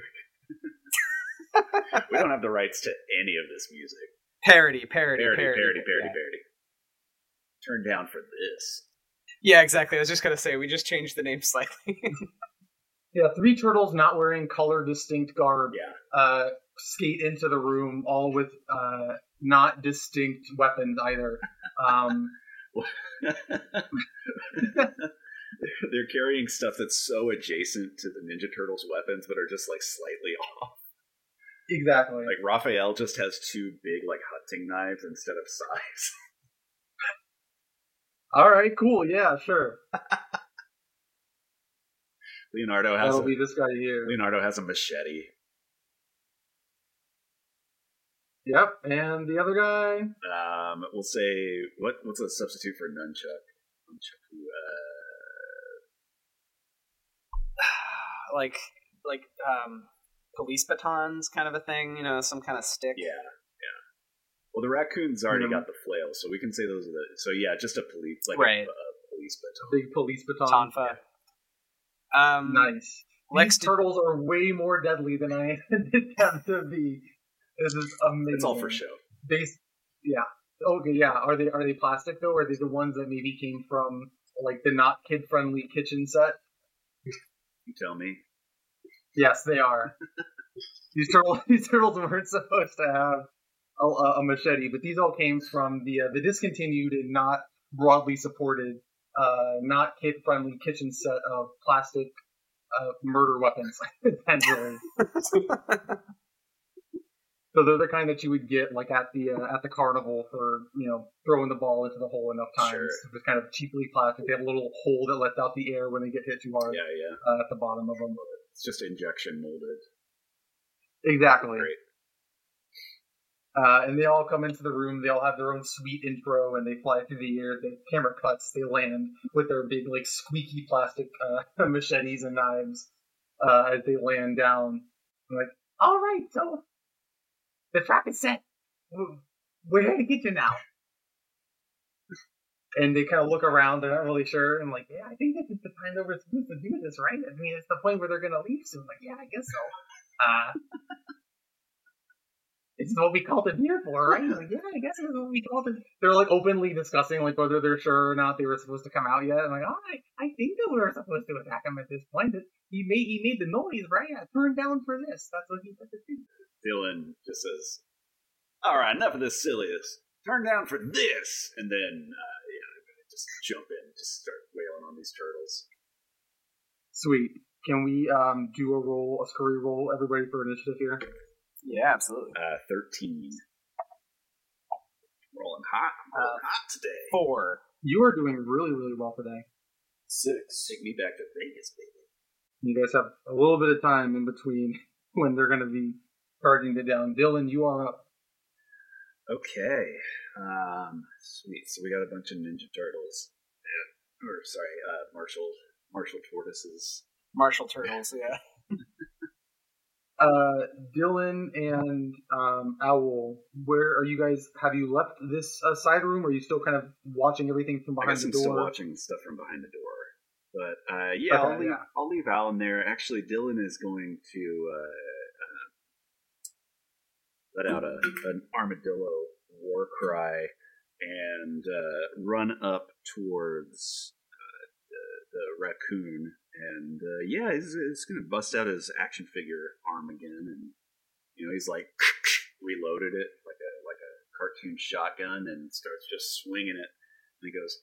Speaker 3: we, we don't have the rights to any of this music.
Speaker 14: Parody, parody,
Speaker 3: Parody,
Speaker 14: parody,
Speaker 3: parody, parody,
Speaker 14: Yeah.
Speaker 3: parody. Turn down for this.
Speaker 14: Yeah, exactly. I was just gonna say we just changed the name slightly.
Speaker 5: Yeah, three turtles not wearing color distinct garb
Speaker 3: Yeah.
Speaker 5: uh, skate into the room, all with uh, not distinct weapons either. Um,
Speaker 3: They're carrying stuff that's so adjacent to the Ninja Turtles' weapons, but are just like slightly off.
Speaker 5: exactly.
Speaker 3: Like Raphael just has two big like hunting knives instead of sais.
Speaker 5: All right, cool. Yeah, sure.
Speaker 3: Leonardo has
Speaker 5: That'll
Speaker 3: a,
Speaker 5: be this guy here.
Speaker 3: Leonardo has a machete.
Speaker 5: Yep, and the other guy.
Speaker 3: Um, we'll say what? What's a substitute for nunchuck? Nunchuck. Uh,
Speaker 1: like like um police batons kind of a thing, you know, some kind of stick.
Speaker 3: yeah, yeah. Well, the raccoon's already
Speaker 5: Mhm.
Speaker 3: got the flail, so we can say those are the. So yeah, just a police, like
Speaker 1: Right.
Speaker 3: a, a police baton.
Speaker 5: Big police baton.
Speaker 1: Tonfa. Um
Speaker 5: Nice.
Speaker 1: Lex
Speaker 5: These
Speaker 1: did-
Speaker 5: turtles are way more deadly than I intended them to be. This is amazing.
Speaker 3: It's all for show.
Speaker 5: They, yeah. Okay, yeah. Are they are they plastic though? Or are they the ones that maybe came from like the not kid friendly kitchen set?
Speaker 3: You tell me.
Speaker 5: Yes, they are. these turtles these turtles weren't supposed to have a, a, a machete, but these all came from the uh, the discontinued and not broadly supported, uh, not kid friendly kitchen set of plastic uh, murder weapons, essentially. So they're the kind that you would get like at the uh, at the carnival for you know throwing the ball into the hole enough times.
Speaker 3: Sure.
Speaker 5: It's kind of cheaply plastic. They have a little hole that lets out the air when they get hit too hard
Speaker 3: Yeah, yeah.
Speaker 5: uh, at the bottom of them.
Speaker 3: It's just injection molded.
Speaker 5: Exactly.
Speaker 3: Great.
Speaker 5: Uh, and they all come into the room. They all have their own sweet intro, and they fly through the air. The camera cuts. They land with their big, like squeaky plastic uh, machetes and knives uh, as they land down. I'm like,
Speaker 15: All right, so the trap is set. We're here to get you now.
Speaker 5: and they kind of look around. They're not really sure. And like, yeah, I think this is the time that we're supposed to do this, right? I mean, it's the point where they're gonna leave soon. Like, yeah, I guess so. Uh, it's what we called it here for, right? Like, yeah, I guess it's what we called it. They're like openly discussing like whether they're sure or not they were supposed to come out yet. I'm like, oh, I, I think that we were supposed to attack him at this point. He made he made the noise, right? I turned down for this. That's what he said to do.
Speaker 3: Dillon just says, "All right, enough of this silliness. Turn down for this." And then, uh, yeah, I'm gonna just jump in, just start wailing on these turtles.
Speaker 5: Sweet. Can we um do a roll, a scurry roll, everybody for initiative here?
Speaker 1: Yeah, absolutely.
Speaker 3: Uh, thirteen. Rolling hot. I'm rolling hot today.
Speaker 1: Four.
Speaker 5: You are doing really, really well today.
Speaker 4: Six.
Speaker 3: Take me back to Vegas, baby.
Speaker 5: You guys have a little bit of time in between when they're going to be charging it down. Dillon, you are up.
Speaker 3: Okay. Um, sweet. So we got a bunch of Ninja Turtles. Yeah. Or sorry, uh, Martial Martial tortoises.
Speaker 1: Martial Turtles, yeah.
Speaker 5: Uh, Dillon and um, Owl, where are you guys? Have you left this uh, side room? Or are you still kind of watching everything from
Speaker 3: I
Speaker 5: behind
Speaker 3: guess
Speaker 5: the
Speaker 3: I'm
Speaker 5: door?
Speaker 3: still watching stuff from behind the door. But uh, yeah,
Speaker 5: Okay,
Speaker 3: I'll leave.
Speaker 5: yeah.
Speaker 3: I'll leave Alan there. Actually, Dillon is going to uh, let out a, an armadillo war cry and uh, run up towards uh, the, the raccoon. And uh, yeah, he's, he's going to bust out his action figure arm again, and you know he's like reloaded it like a like a cartoon shotgun, and starts just swinging it. And he goes!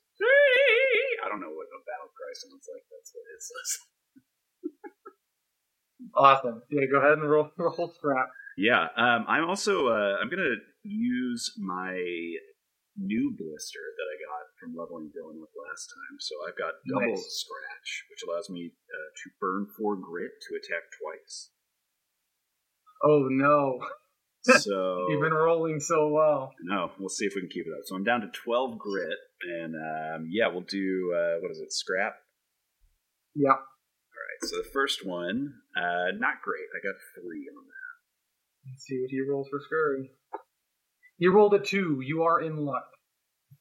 Speaker 3: I don't know what a battle cry sounds like. That's what it says.
Speaker 5: Awesome. Yeah, go ahead and roll the roll scrap.
Speaker 3: Yeah, um, I'm also uh, I'm gonna use my new blister that I got from leveling Dillon with last time. So I've got double
Speaker 5: Nice.
Speaker 3: scratch, which allows me uh, to burn four grit to attack twice.
Speaker 5: Oh no,
Speaker 3: So
Speaker 5: you've been rolling so well.
Speaker 3: no, we'll see if we can keep it up. So I'm down to twelve grit, and um, yeah, we'll do uh, what is it? Scrap.
Speaker 5: Yeah.
Speaker 3: All right. So the first one, uh, not great. I got three on that.
Speaker 5: Let's see what he rolls for scurry. He rolled a two. You are in luck.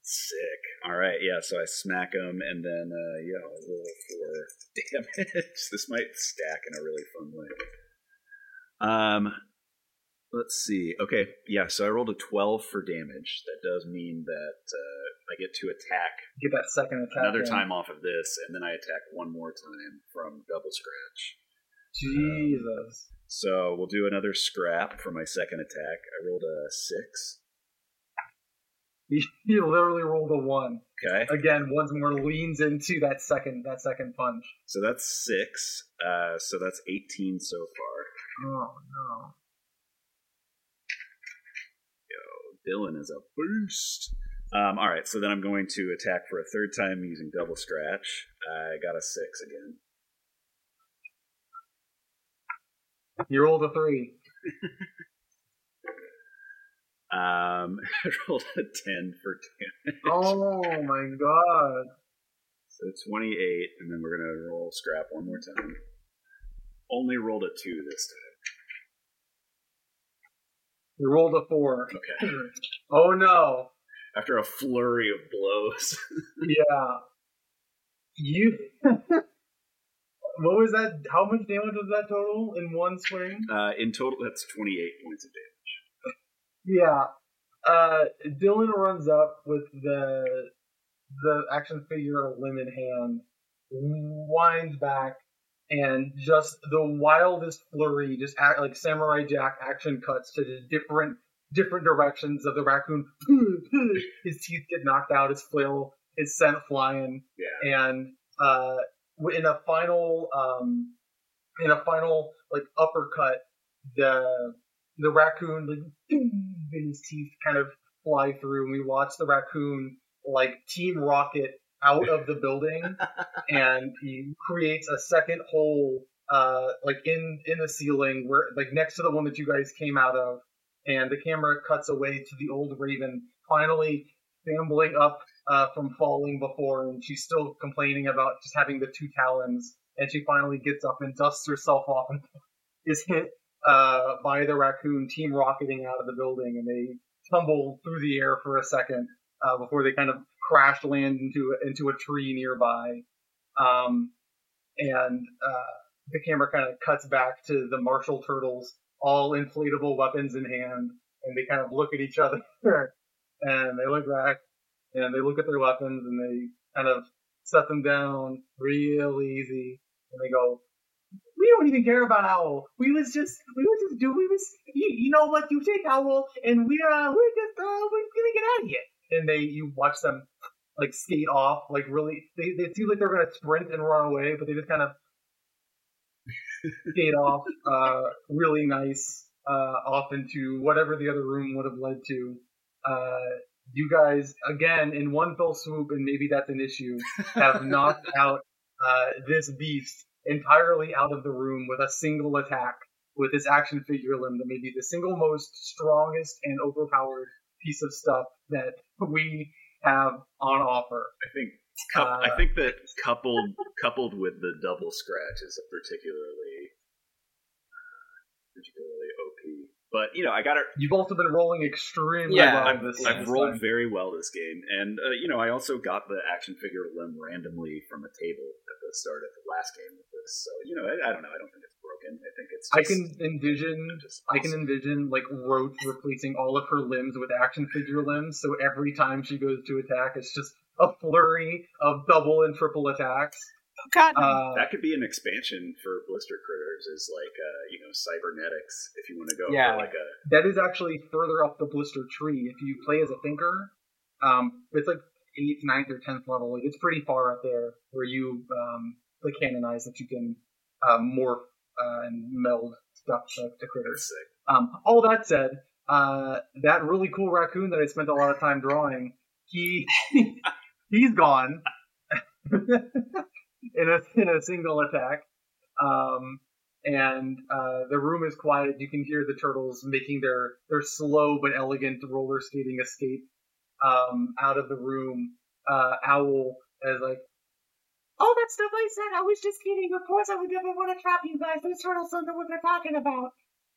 Speaker 3: Sick. All right, yeah. So I smack him, and then uh, yeah, I'll roll for damage. this might stack in a really fun way. Um, let's see. Okay, yeah. So I rolled a twelve for damage. That does mean that uh, I get to attack
Speaker 5: Get that second attack.
Speaker 3: another
Speaker 5: in.
Speaker 3: time off of this, and then I attack one more time from double scratch.
Speaker 5: Jesus.
Speaker 3: So we'll do another scrap for my second attack. I rolled a six.
Speaker 5: He, he literally rolled a one.
Speaker 3: Okay.
Speaker 5: Again, once more leans into that second that second punch.
Speaker 3: So that's six. Uh, so that's 18 so far.
Speaker 5: Oh no.
Speaker 3: Yo, Dillon is a boost. Um, all right, so then I'm going to attack for a third time using double scratch. I got a six again.
Speaker 5: You rolled a three.
Speaker 3: Um, I rolled a ten for damage.
Speaker 5: Oh my god.
Speaker 3: So 28, and then we're going to roll scrap one more time. Only rolled a 2 this time.
Speaker 5: You rolled a four.
Speaker 3: Okay.
Speaker 5: Oh no.
Speaker 3: After a flurry of blows.
Speaker 5: Yeah. You. What was that? How much damage was that total in one swing?
Speaker 3: Uh, in total, that's 28 points of damage.
Speaker 5: Yeah. Uh, Dillon runs up with the the action figure of limb in hand, winds back, and just the wildest flurry, just act, like Samurai Jack action cuts to the different different directions of the raccoon. His teeth get knocked out, his flail is sent flying,
Speaker 3: Yeah.
Speaker 5: and uh, in a final um, in a final like uppercut, the the raccoon like and his teeth kind of fly through, and we watch the raccoon like Team Rocket out of the building, and he creates a second hole uh like in in the ceiling where like next to the one that you guys came out of, and the camera cuts away to the old Raven finally scrambling up uh, from falling before, and she's still complaining about just having the two talons, and she finally gets up and dusts herself off and is hit uh, by the raccoon team rocketing out of the building, and they tumble through the air for a second uh, before they kind of crash land into into a tree nearby. Um, and uh, the camera kind of cuts back to the Martial turtles, all inflatable weapons in hand, and they kind of look at each other, and they look back, and they look at their weapons, and they kind of set them down real easy, and they go, we don't even care about Owl. We was just, we was just do, we was, you, you know what? You take Owl, and we're, uh, we're just, uh, we're gonna get out of here. And they, you watch them like skate off, like really, they, they seem like they're gonna sprint and run away, but they just kind of skate off, uh, really nice, uh, off into whatever the other room would have led to. Uh, you guys, again, in one fell swoop, and maybe that's an issue, have knocked out, uh, this beast entirely out of the room with a single attack with this action figure limb that may be the single most strongest and overpowered piece of stuff that we have on offer.
Speaker 3: I think cou-
Speaker 5: Uh,
Speaker 3: I think that coupled coupled with the double scratch is a particularly uh, particularly OP. But you know, I got it.
Speaker 5: You've also been rolling extremely
Speaker 1: Yeah,
Speaker 5: well
Speaker 3: I've,
Speaker 5: this
Speaker 3: I've rolled
Speaker 5: time.
Speaker 3: very well this game, and uh, you know, I also got the action figure limb randomly from a table at the start of the last game with this. So you know, I, I don't know. I don't think it's broken. I think it's.
Speaker 5: I can envision
Speaker 3: just
Speaker 5: I can envision like Roach replacing all of her limbs with action figure limbs, so every time she goes to attack, it's just a flurry of double and triple attacks.
Speaker 16: God.
Speaker 5: Uh,
Speaker 3: That could be an expansion for Blister Critters, is like uh, you know cybernetics. If you want to go
Speaker 1: Yeah.
Speaker 3: like a
Speaker 5: that is actually further up the blister tree. If you play as a thinker, um, it's like eighth, ninth, or tenth level. It's pretty far up there where you um, like canonize that you can uh, morph uh, and meld stuff to, to critters.
Speaker 3: sick.
Speaker 5: Um, all that said, uh, that really cool raccoon that I spent a lot of time drawing, he he's gone in a in a single attack. Um, and uh, the room is quiet. You can hear the turtles making their their slow but elegant roller skating escape um, out of the room. Uh, Owl is like,
Speaker 17: All that stuff I said, I was just kidding. Of course, I would never want to trap you guys. Those turtles don't know what they're talking about.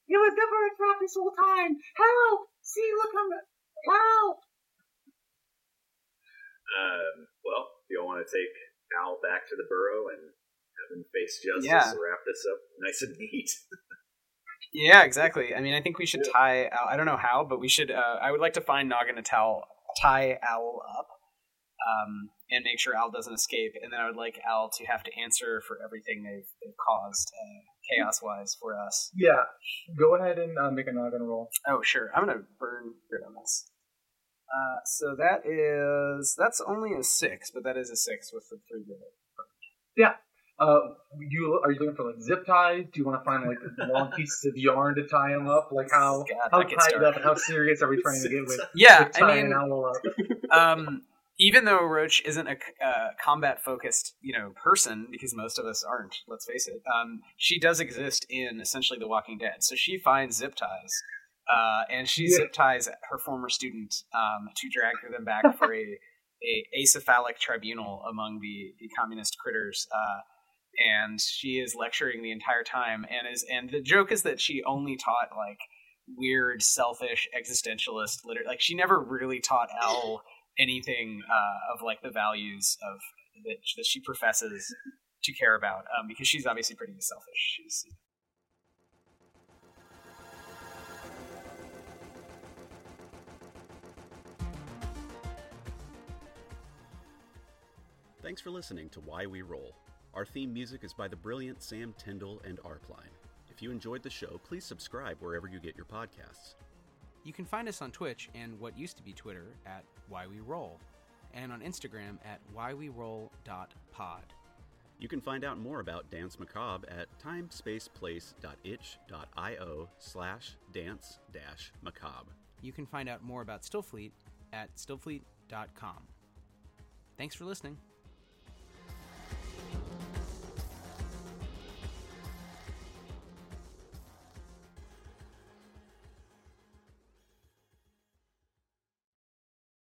Speaker 17: It was never a trap this whole time. Help! See, look, I'm. Help!
Speaker 3: Um, well, do you want to take Al back to the burrow and have him face justice
Speaker 1: Yeah.
Speaker 3: to wrap this up nice and neat?
Speaker 1: Yeah, exactly. I mean, I think we should tie. Owl, I don't know how, but we should. Uh, I would like to find Noggin to towel, tie Owl up, um, and make sure Owl doesn't escape. And then I would like Owl to have to answer for everything they've, they've caused, uh, chaos wise, for us.
Speaker 5: "Yeah, go ahead and uh, make a noggin roll."
Speaker 1: Oh, sure. I'm gonna burn grit on this. Uh, so that is that's only a six, but that is a six with the three grit.
Speaker 5: Uh, you are you looking for like zip ties? Do you want to find like long pieces of yarn to tie them up? Like how
Speaker 1: God,
Speaker 5: how tied up and how serious are we trying to get with,
Speaker 1: Yeah,
Speaker 5: with
Speaker 1: I mean, um, even though Roach isn't a uh, combat focused, you know, person, because most of us aren't. Let's face it. Um, she does exist in essentially The Walking Dead, so she finds zip ties uh, and she
Speaker 5: Yeah.
Speaker 1: zip ties her former student um, to drag them back for a, a acephalic tribunal among the, the communist critters. Uh, and she is lecturing the entire time, and is and the joke is that she only taught like weird, selfish, existentialist literature. Like she never really taught Al anything uh, of like the values of that that she professes to care about, um, because she's obviously pretty selfish. She's
Speaker 3: Thanks for listening to Why We Roll. Our theme music is by the brilliant Sam Tyndall and Arpline. If you enjoyed the show, please subscribe wherever you get your podcasts.
Speaker 18: You can find us on Twitch and what used to be Twitter at Why We Roll, and on Instagram at whyweroll.pod.
Speaker 3: You can find out more about Danse Macabre at timespaceplace.itch.io slash dance dash macabre.
Speaker 18: You can find out more about Stillfleet at stillfleet.com. Thanks for listening.